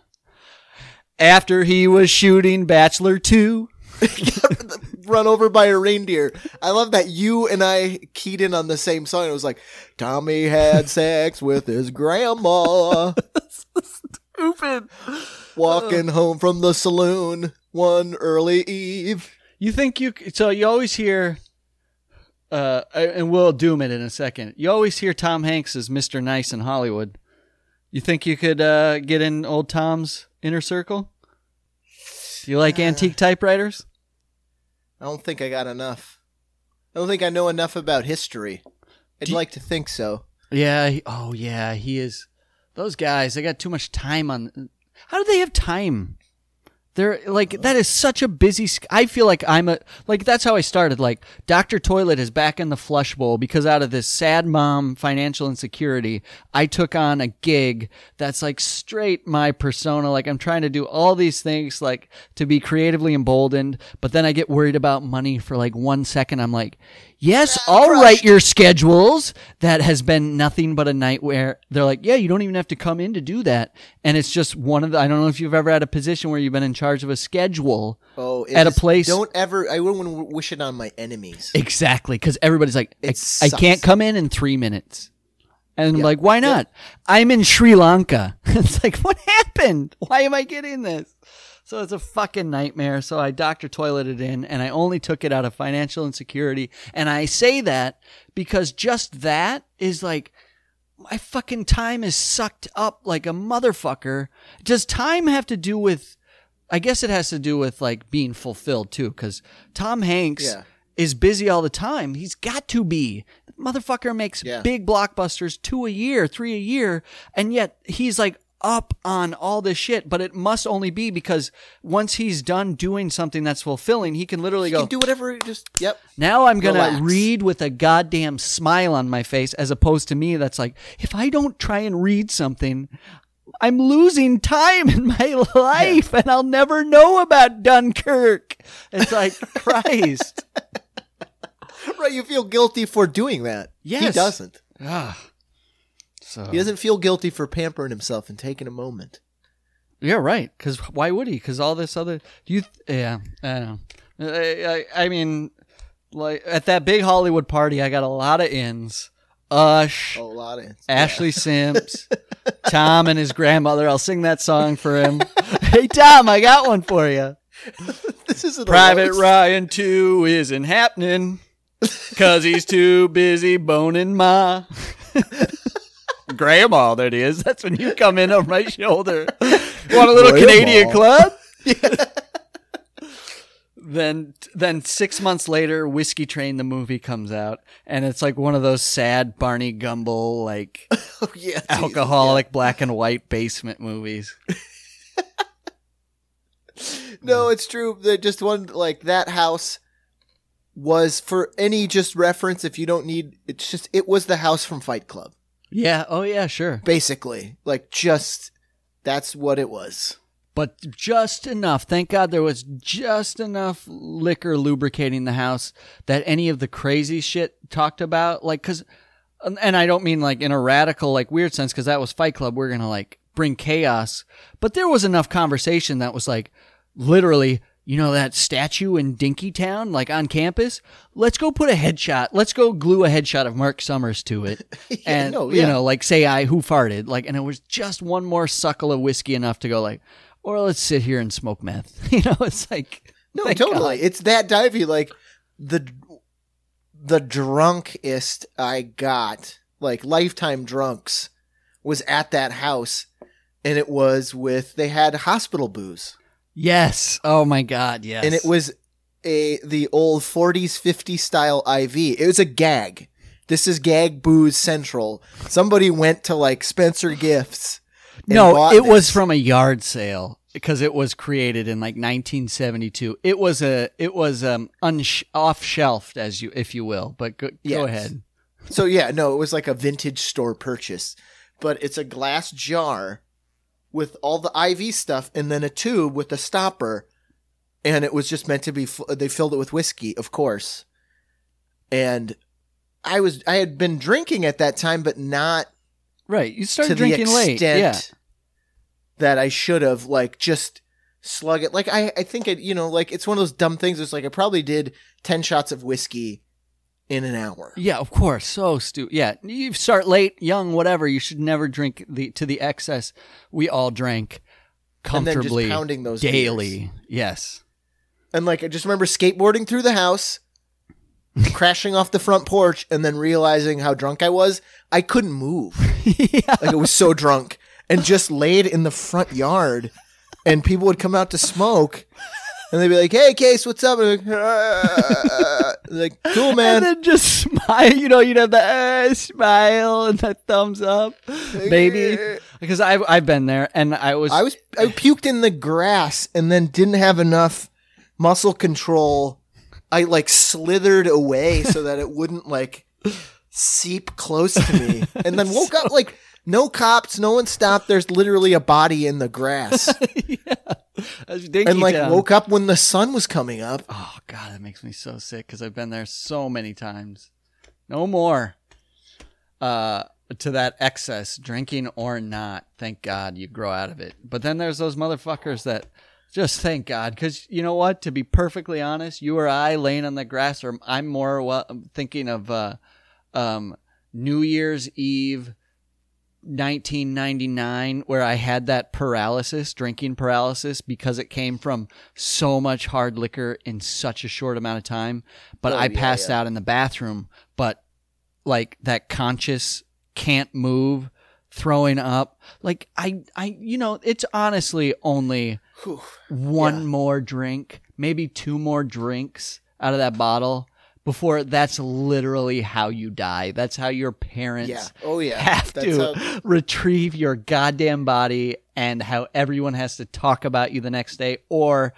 after he was shooting Bachelor Two.
run over by a reindeer. I love that you and I keyed in on the same song. It was like Tommy had sex with his grandma.
Stupid.
Walking home from the saloon one early eve.
You think you c- so you always hear uh and we'll doom it in a second. You always hear Tom Hanks as Mr. Nice in Hollywood. You think you could uh get in old Tom's inner circle? Do you like antique typewriters?
I don't think I got enough. I don't think I know enough about history. I'd
Do
like to think so.
Yeah, he- oh yeah, he is those guys, they got too much time on How do they have time? They're like that is such a busy. I feel like I'm a like that's how I started. Like Doctor Toilet is back in the flush bowl because out of this sad mom financial insecurity, I took on a gig that's like straight my persona. Like I'm trying to do all these things like to be creatively emboldened, but then I get worried about money for like one second. I'm like, yes, I'll write your schedules. That has been nothing but a nightmare. They're like, yeah, you don't even have to come in to do that, and it's just one of the. I don't know if you've ever had a position where you've been in charge of a schedule.
Oh, it
At a
just-
place-
Don't ever. I wouldn't want to wish it on my enemies.
Exactly, because everybody's like, I, I can't come in in three minutes. And I'm like, why not? I'm in Sri Lanka. it's like, what happened? Why am I getting this? So it's a fucking nightmare. So I Dr. Toileted in and I only took it out of financial insecurity. And I say that because just that is like, my fucking time is sucked up like a motherfucker. Does time have to do with, I guess it has to do with like being fulfilled too. Cause Tom Hanks
Yeah.
is busy all the time. He's got to be. The motherfucker makes
Yeah.
big blockbusters, two a year, three a year, and yet he's like up on all this shit. But it must only be because once he's done doing something that's fulfilling, he can literally
You
go.
can do whatever. Just yep.
Now I'm gonna
Relax.
read with a goddamn smile on my face, as opposed to me that's like, if I don't try and read something, I'm losing time in my life, and I'll never know about Dunkirk. It's like Christ.
Right. You feel guilty for doing that.
Yes, he
doesn't.
Ah. So
He doesn't feel guilty for pampering himself and taking a moment.
Yeah, right. Because why would he? Because all this other you. Yeah, I know. I, I, I mean, like at that big Hollywood party, I got a lot of ins. Ush,
A lot of
Ashlee Simps, Tom and his grandmother. I'll sing that song for him. hey Tom, I got one for you.
This is
Private Ryan two isn't happening because he's too busy boning ma. Grandma, that is. That's when you come in over my shoulder. Want a little
Grandma.
Canadian club? then, then six months later, Whiskey Train the movie comes out, and it's like one of those sad Barney Gumble like
Oh, yeah,
alcoholic black and white basement movies.
No, it's true. That just one like that house was for any just reference. If you don't need, it's just it was the house from Fight Club,
Yeah. Oh yeah. Sure.
basically. Like just that's what it was.
but just enough. Thank God there was just enough liquor lubricating the house that any of the crazy shit talked about, like, cause, um, and I don't mean like in a radical, like weird sense, cause that was Fight Club. We're gonna like bring chaos, but there was enough conversation that was like, literally, you know, that statue in Dinkytown, like on campus. Let's go put a headshot. Let's go glue a headshot of Marc Summers to it, and
no,
you know, like say I who farted, like, and it was just one more suckle of whiskey enough to go like, or let's sit here and smoke meth. You know, it's like
No, totally.
God.
It's that divey. Like the the drunkest I got, like lifetime drunks, was at that house, and it was with they had hospital booze,
Yes. Oh my God. Yes.
and it was a the old 40s 50s style IV. It was a gag. This is gag booze central. Somebody went to like Spencer Gifts.
no. It was from a yard sale because it was created in like 1972. It was a it was um unsh- off shelved as you if you will. But go, go
Yes.
ahead.
So yeah, no, it was like a vintage store purchase, but it's a glass jar with all the IV stuff and then a tube with a stopper, and it was just meant to be, they filled it with whiskey, of course, and I was I had been drinking at that time, but not
Right. You started drinking late. Yeah.
that I should have. Like just slug it. Like I I think it. You know, like it's one of those dumb things. It's like I probably did ten shots of whiskey in an hour.
Yeah, of course. So stupid. Yeah, you start late, young, whatever. You should never drink the to the excess. We all drank
And
comfortably
pounding those
daily.
beers.
Yes.
And like I just remember skateboarding through the house, crashing off the front porch, and then realizing how drunk I was. I couldn't move.
yeah.
Like I was so drunk. And just laid in the front yard. And people would come out to smoke. And they'd be like, Hey Case, what's up? And like, "Ah." Like, cool man.
And then just smile. You know, you'd have the uh, smile and the thumbs up, baby. Because I've I've been there, and I was
I was I puked in the grass and then didn't have enough muscle control. I like slithered away so that it wouldn't like seep close to me, and then woke up like no cops, no one stopped. There's literally a body in the grass,
dinky
and like
town.
woke up when the sun was coming up.
Oh god, that makes me so sick because I've been there so many times. No more. Uh, to that excess, drinking or not. Thank God you grow out of it. But then there's those motherfuckers that just thank God because you know what? To be perfectly honest, you or I laying on the grass, or I'm more well, thinking of uh, um, New Year's Eve. 1999 where I had that paralysis, drinking paralysis because it came from so much hard liquor in such a short amount of time, but
Oh,
I
yeah,
passed
yeah.
out in the bathroom, but like that conscious can't move, throwing up. Like I I you know, it's honestly only
Whew.
one
Yeah.
more drink, maybe two more drinks out of that bottle before that's literally how you die. That's how your parents
Yeah. Oh yeah.
have
That's
to
how-
retrieve your goddamn body and how everyone has to talk about you the next day or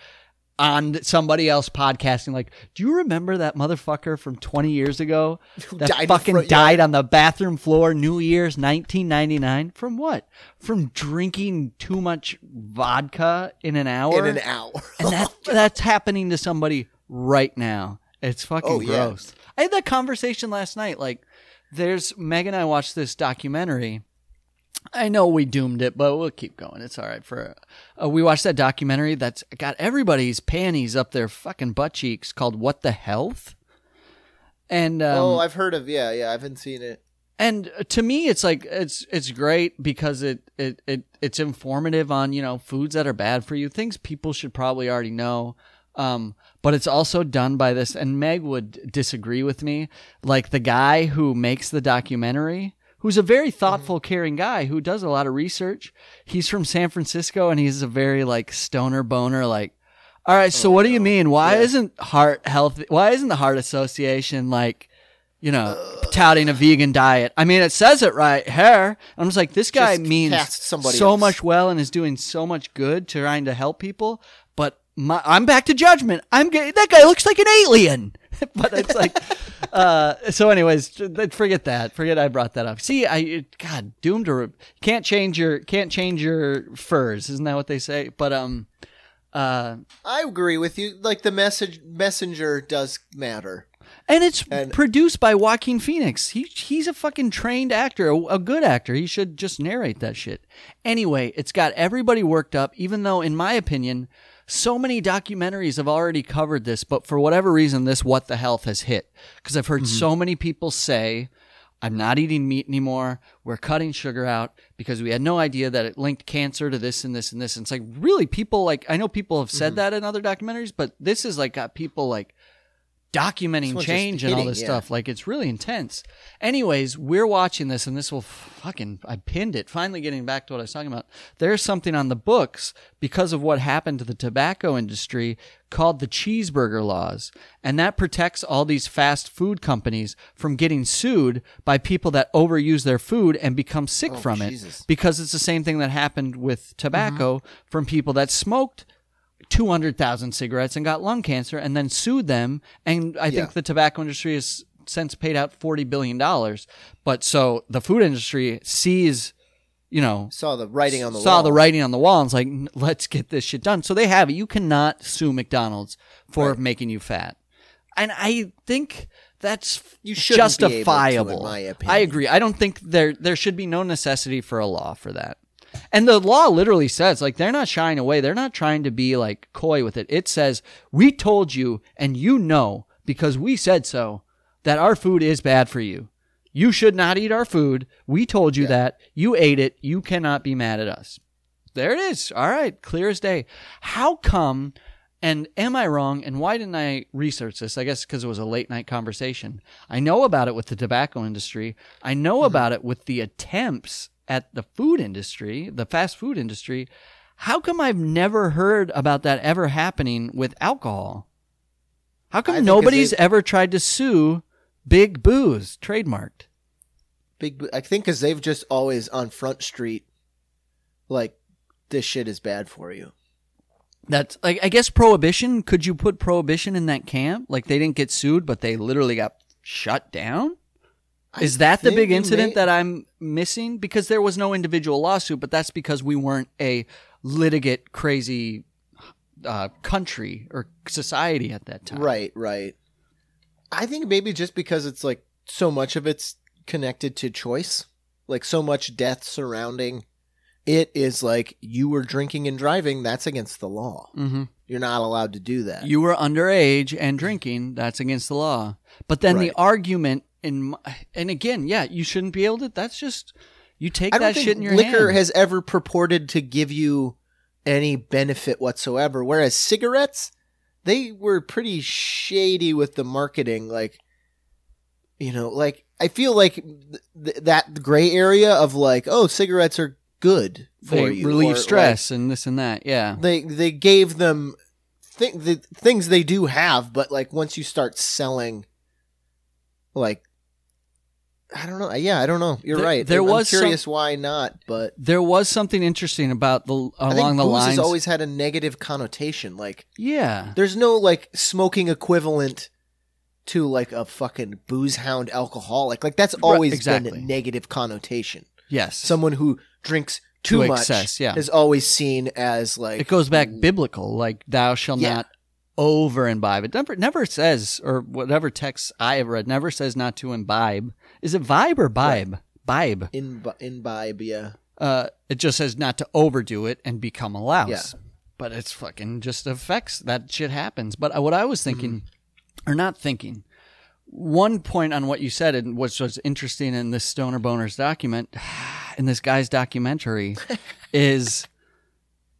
on somebody else podcasting like do you remember that motherfucker from 20 years ago that
died
fucking
front
died
yard?"
on the bathroom floor new year's 1999 from what from drinking too much vodka in an hour
in an hour.
and that that's happening to somebody right now. It's fucking
Oh, yeah.
gross. I had that conversation last night. Like, there's Meg and I watched this documentary I know we doomed it, but we'll keep going. It's all right. For uh, we watched that documentary that's got everybody's panties up their fucking butt cheeks called "What the Health," and um,
oh, I've heard of yeah, yeah. I haven't seen it.
and to me it's like it's it's great because it, it it it's informative on you know foods that are bad for you things people should probably already know um but it's also done by this and meg would disagree with me like the guy who makes the documentary who's a very thoughtful caring guy who does a lot of research he's from san francisco and he's a very like stoner boner like all right so what do you mean why isn't heart health why isn't the heart association like you know, touting a vegan diet. I mean, it says it right here. I'm just like, this guy means
somebody
so
else.
much well and is doing so much good trying to help people. My, I'm back to judgment. I'm that guy looks like an alien. but it's like, uh, so anyways, forget that. Forget I brought that up. See, I God doomed to can't change your can't change your furs. Isn't that what they say? But um, uh,
I agree with you. Like the message messenger does matter.
And it's
And-
produced by Joaquin Phoenix. He he's a fucking trained actor, a, a good actor. He should just narrate that shit. Anyway, it's got everybody worked up, even though, in my opinion, so many documentaries have already covered this, but for whatever reason, this What the Health has hit. Because I've heard mm-hmm. so many people say, I'm not eating meat anymore. We're cutting sugar out because we had no idea that it linked cancer to this and this and this. And it's like, really, people like, I know people have said mm-hmm. that in other documentaries, but this is like got people like, documenting
This one's just
change and all this
yeah.
stuff. Like it's really intense. Anyways, we're watching this, and this will fucking I pinned it. Finally, getting back to what I was talking about. There's something on the books because of what happened to the tobacco industry called the cheeseburger laws, and that protects all these fast food companies from getting sued by people that overuse their food and become sick oh, from
Oh, Jesus.
it. Because it's the same thing that happened with tobacco mm-hmm. from people that smoked 200,000 cigarettes and got lung cancer and then sued them. And I think
Yeah.
the tobacco industry has since paid out $40 billion. But so the food industry sees, you know,
Saw the writing on the
saw
wall.
the writing on the wall and it's like, let's get this shit done. So they have it. You cannot sue McDonald's for
Right.
making you fat. And I think that's
You shouldn't be able to, in
justifiable.
my
I agree. I don't think there there should be no necessity for a law for that. And the law literally says like they're not shying away. They're not trying to be like coy with it. It says, "We told you and you know because we said so that our food is bad for you. You should not eat our food. We told you that. You ate it. You cannot be mad at us." There it is. All right, clear as day. How come and am I wrong? And why didn't I research this? I guess because it was a late night conversation. I know about it with the tobacco industry. I know mm-hmm. about it with the attempts at the food industry, the fast food industry. How come I've never heard about that ever happening with alcohol? How come nobody's
they-
ever tried to sue Big Booze trademarked?
Big. I think because they've just always on Front Street, like this shit is bad for you.
That's like I guess prohibition. Could you put prohibition in that camp? Like they didn't get sued, but they literally got shut down. Is that the big incident
may-
that I'm missing? Because there was no individual lawsuit, but that's because we weren't a litigate crazy uh, country or society at that time.
Right, right. I think maybe just because it's like so much of it's connected to choice, like so much death surrounding it is like you were drinking and driving, that's against the law.
hmm
You're not allowed to do that.
You were underage and drinking. That's against the law. But then the argument my- and again, yeah, you shouldn't be able to. That's just you take that
think
shit in your
liquor
hand.
has ever purported to give you any benefit whatsoever. Whereas cigarettes, they were pretty shady with the marketing. Like, you know, like I feel like th- th- that gray area of like, oh, cigarettes are good for
they
you,
relieve
or, like,
stress and this and that. Yeah.
they they gave them th- the things they do have, but like once you start selling, like. I don't know. Yeah, I don't know. You're
There-
right.
there
I'm
was some-
curious why not, but
There was something interesting about the
I
along
think
the
booze
lines.
has always had a negative connotation. Like,
yeah.
there's no like smoking equivalent to like a fucking booze hound alcoholic. Like that's always
exactly.
been a negative connotation.
Yes.
Someone who drinks too
To
much
excess, yeah.
is always seen as like
it goes back mm. biblical, like thou shalt
Yeah.
not over imbibe. It never never says, or whatever text I have read, never says not to imbibe. Is it vibe or bibe? bibe.
In imbibe, yeah.
Uh, it just says not to overdo it and become a louse.
Yeah.
But it's fucking just affects that shit happens. But uh, what I was thinking, or not thinking, one point on what you said, and which was interesting in this Stoner Boners document, in this guy's documentary, is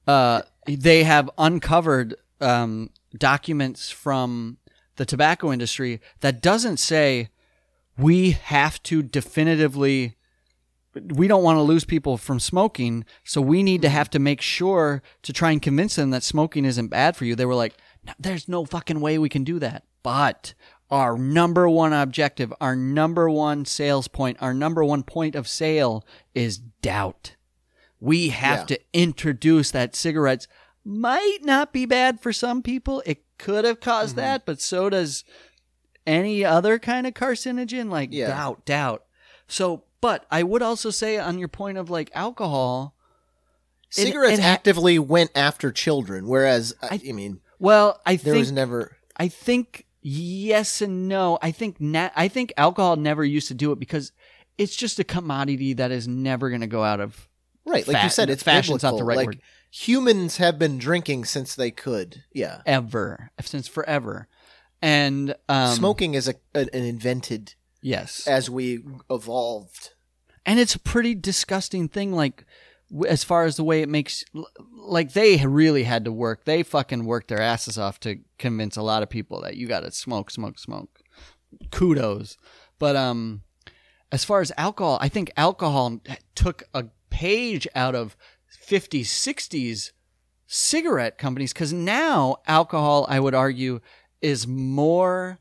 uh, they have uncovered um, documents from the tobacco industry that doesn't say we have to definitively we don't want to lose people from smoking, so we need to have to make sure to try and convince them that smoking isn't bad for you. They were like, there's no fucking way we can do that. But our number one objective, our number one sales point, our number one point of sale is doubt. We have
Yeah.
to introduce that cigarettes might not be bad for some people. It could have caused
Mm-hmm.
that, but so does any other kind of carcinogen like
Yeah.
doubt, doubt. So, but I would also say on your point of like alcohol, It-
Cigarettes
it ha-
actively went after children, whereas uh, I, I mean,
well, I
there
think
was never.
I think yes and no. I think na- I think alcohol never used to do it because it's just a commodity that is never going to go out of
Right, like you said, it's
fashion's not the
biblical.
right
like,
word.
Humans have been drinking since they could. Yeah,
ever since forever. And um,
smoking is a, an, invented
yes,
as we evolved.
and it's a pretty disgusting thing like as far as the way it makes like they really had to work. They fucking worked their asses off to convince a lot of people that you gotta smoke smoke smoke. Kudos. But um as far as alcohol i think alcohol took a page out of 50s 60s cigarette companies because now alcohol i would argue is more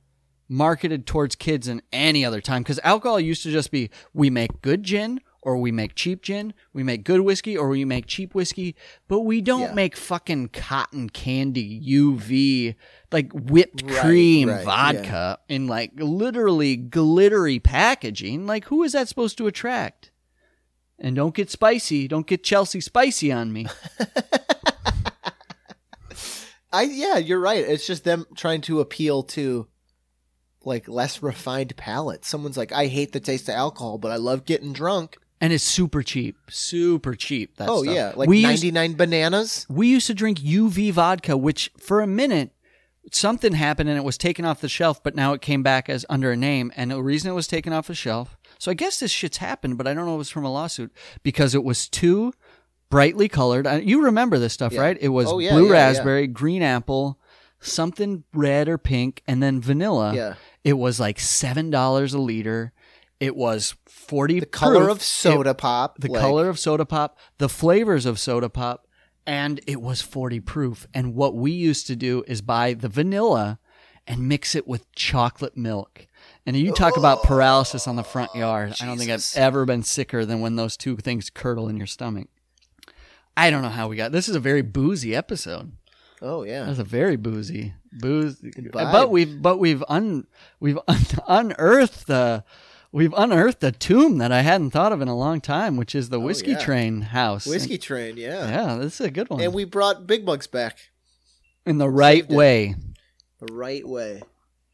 marketed towards kids than any other time. Because alcohol used to just be we make good gin or we make cheap gin we make good whiskey or we make cheap whiskey but we don't
Yeah.
make fucking cotton candy uv like whipped
Right,
cream
right,
vodka in like literally glittery packaging. Like who is that supposed to attract? And don't get spicy don't get chelsea spicy on me
I yeah, you're right. It's just them trying to appeal to like less refined palates. Someone's like, I hate the taste of alcohol, but I love getting drunk.
and it's super cheap super cheap that
oh
stuff.
yeah, like
we used-
99 bananas.
we used to drink UV vodka, which for a minute something happened and it was taken off the shelf, but now it came back as under a name. And the reason it was taken off the shelf, so I guess this shit's happened, but I don't know if it was from a lawsuit because it was too brightly colored. Uh, You remember this stuff,
Yeah.
right? It was
Oh, yeah,
blue
yeah,
raspberry, green apple, something red or pink, and then vanilla.
Yeah.
It was like seven dollars a liter. It was forty.
The color
proof.
of soda pop.
the
like-
color of soda pop, the flavors of soda pop, and it was 40 proof. And what we used to do is buy the vanilla and mix it with chocolate milk. And you talk about paralysis on the front yard. I don't think I've ever been sicker than when those two things curdle in your stomach. I don't know how we got. This is a very boozy episode.
Oh yeah.
That's a very boozy booze. But we've but we've un we've un, unearthed the we've unearthed a tomb that I hadn't thought of in a long time, which is the oh, whiskey
Oh, yeah.
train house.
Whiskey train, yeah.
yeah, this is a good one.
And we brought Big Bugs back
in the right way.
the right way.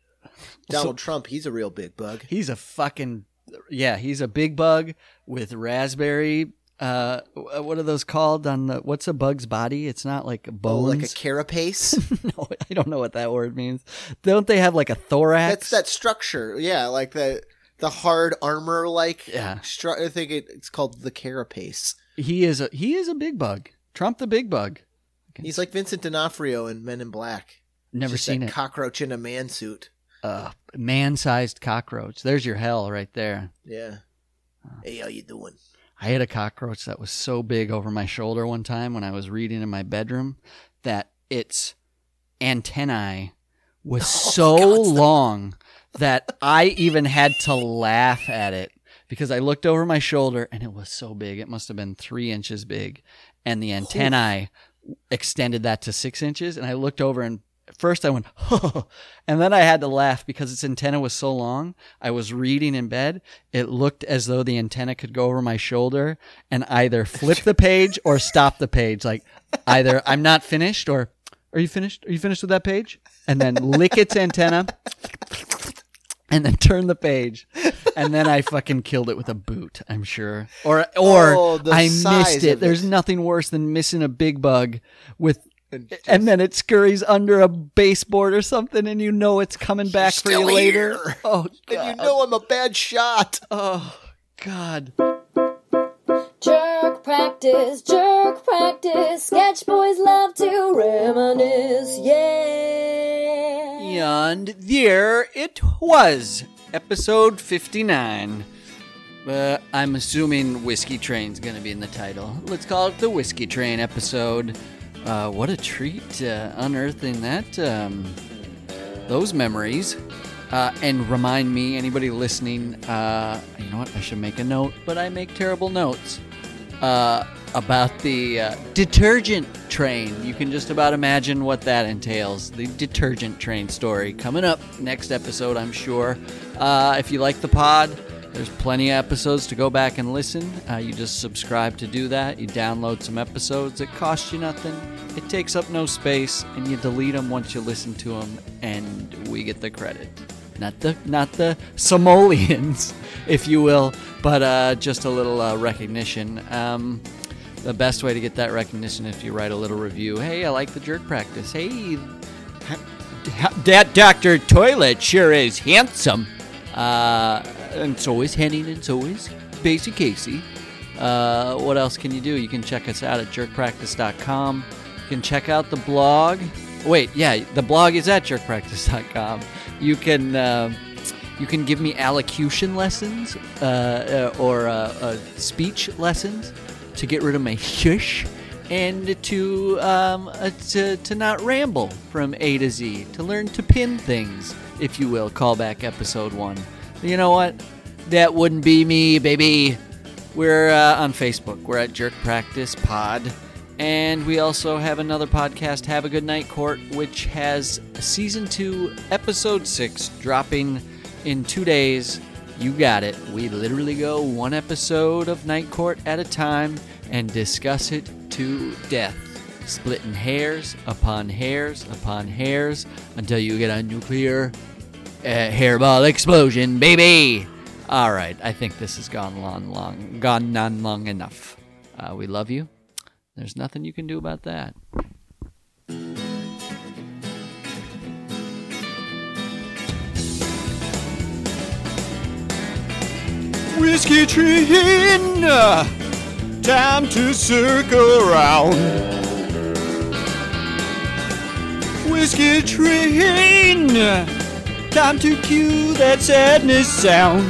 Donald Trump, he's a real big bug.
He's a fucking yeah. He's a big bug with raspberry. Uh, what are those called on the? What's a bug's body? It's not like
Oh,
bones.
like a carapace.
no, I don't know what that word means. Don't they have like a thorax?
That's that structure. Yeah, like the the hard armor like
Yeah.
stru- I think it, it's called the carapace.
He is a he is a big bug. Trump the big bug.
He's like Vincent D'Onofrio in Men in Black.
Never
Just
seen it.
Cockroach in a man suit.
uh, man-sized cockroach. There's your hell right there.
Yeah. Hey, how you doing?
I had a cockroach that was so big over my shoulder one time when I was reading in my bedroom that its antennae was oh, so long that I even had to laugh at it because I looked over my shoulder and it was so big. It must have been three inches big. And the antennae extended that to six inches. And I looked over and first I went, oh, and then I had to laugh because its antenna was so long. I was reading in bed. It looked as though the antenna could go over my shoulder and either flip the page or stop the page. Like either I'm not finished or are you finished? Are you finished with that page? And then lick its antenna and then turn the page. and then I fucking killed it with a boot. I'm sure, or or
Oh,
I missed it. There's nothing worse than missing a big bug with. And then it scurries under a baseboard or something, and you know it's coming back for you later.
here.
Oh god!
And you know I'm a bad shot.
oh god!
Jerk practice, jerk practice. Sketch boys love to reminisce. Yeah.
And there it was, episode 59. Uh, I'm assuming Whiskey Train's gonna be in the title. Let's call it the Whiskey Train episode. Uh, what a treat uh, unearthing that, um, those memories. Uh, and remind me, anybody listening, uh, you know what? I should make a note, but I make terrible notes uh, about the uh, detergent train. You can just about imagine what that entails. The detergent train story coming up next episode, I'm sure. Uh, if you like the pod, there's plenty of episodes to go back and listen. Uh, you just subscribe to do that. You download some episodes. It costs you nothing. It takes up no space, and you delete them once you listen to them, and we get the credit not the not the Somalians, if you will, but uh, just a little uh, recognition. Um, the best way to get that recognition if you write a little review. Hey, I like the jerk practice. Hey, that Doctor Toilet sure is handsome. Uh, and so is Henning, and so is Basie Casey. Uh, what else can you do? You can check us out at jerkpractice.com. You can check out the blog. Wait, yeah, the blog is at jerkpractice.com. You can uh, you can give me allocution lessons uh, uh, or uh, uh, speech lessons to get rid of my shush and to um, to to not ramble from A to Z. To learn to pin things, if you will. Call back episode one. You know what? That wouldn't be me, baby. We're uh, on Facebook. We're at Jerk Practice Pod. And we also have another podcast, Have a Good Night Court, which has season two, episode six, dropping in two days. You got it. We literally go one episode of Night Court at a time and discuss it to death, splitting hairs upon hairs upon hairs until you get a nuclear uh, hairball explosion, baby. All right, I think this has gone long, long, gone on long enough. Uh, we love you. There's nothing you can do about that.
Whiskey train, time to circle around. Whiskey train, time to cue that sadness sound.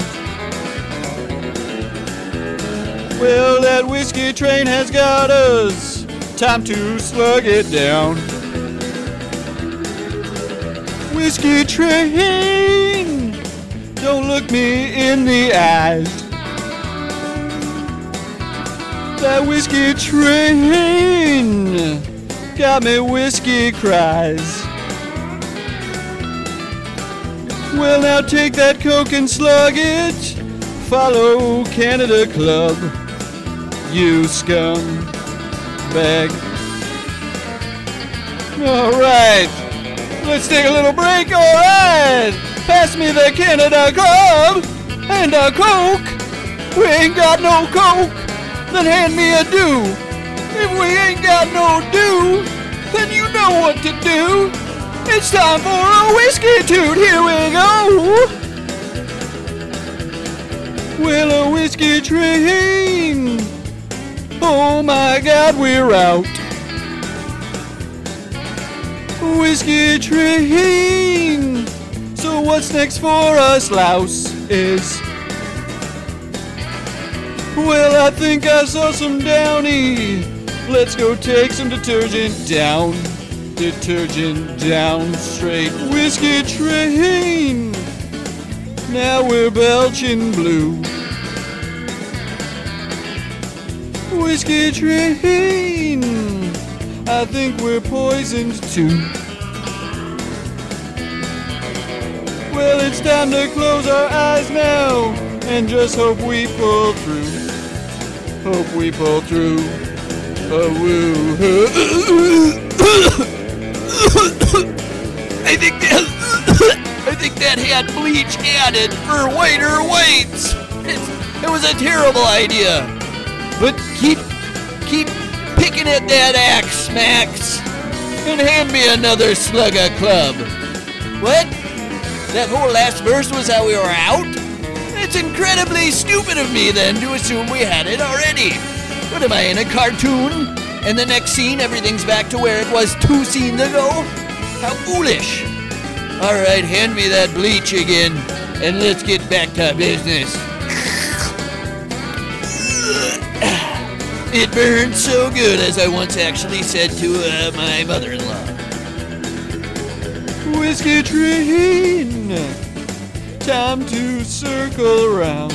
Well, that whiskey train has got us. Time to slug it down. Whiskey train, don't look me in the eyes. That whiskey train got me whiskey cries. Well, now take that coke and slug it. Follow Canadian Club, you scum bag. All right, let's take a little break. All right, pass me the Canadian Club and a Coke. We ain't got no Coke, then hand me a do. If we ain't got no do, then you know what to do. It's time for a whiskey toot. Here we go. Well, a whiskey train. Oh my God, we're out. Whiskey train. So what's next for us, louse? Is well, I think I saw some downy. Let's go take some detergent down. Detergent down straight. Whiskey train. Now we're belching blue. Whiskey train. I think we're poisoned too. Well, it's time to close our eyes now and just hope we pull through. Hope we pull through. A woo. Think that hat
bleach added for whiter whites. It, it was a terrible idea. But keep, keep picking at that axe, Max, and hand me another Slugga Club. What? That whole last verse was how we were out? It's incredibly stupid of me then to assume we had it already. What am I in a cartoon? And the next scene, everything's back to where it was two scenes ago? How foolish. All right, hand me that bleach again, and let's get back to business. It burns so good, as I once actually said to uh, my mother-in-law. Whiskey train, time to circle around.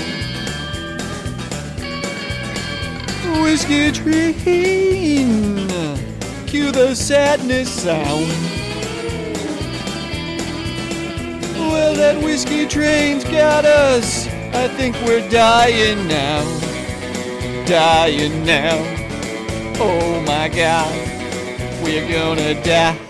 Whiskey train, cue the sadness sound. Well, that whiskey train's got us. I think we're dying now. Dying now. Oh my god. We're gonna die.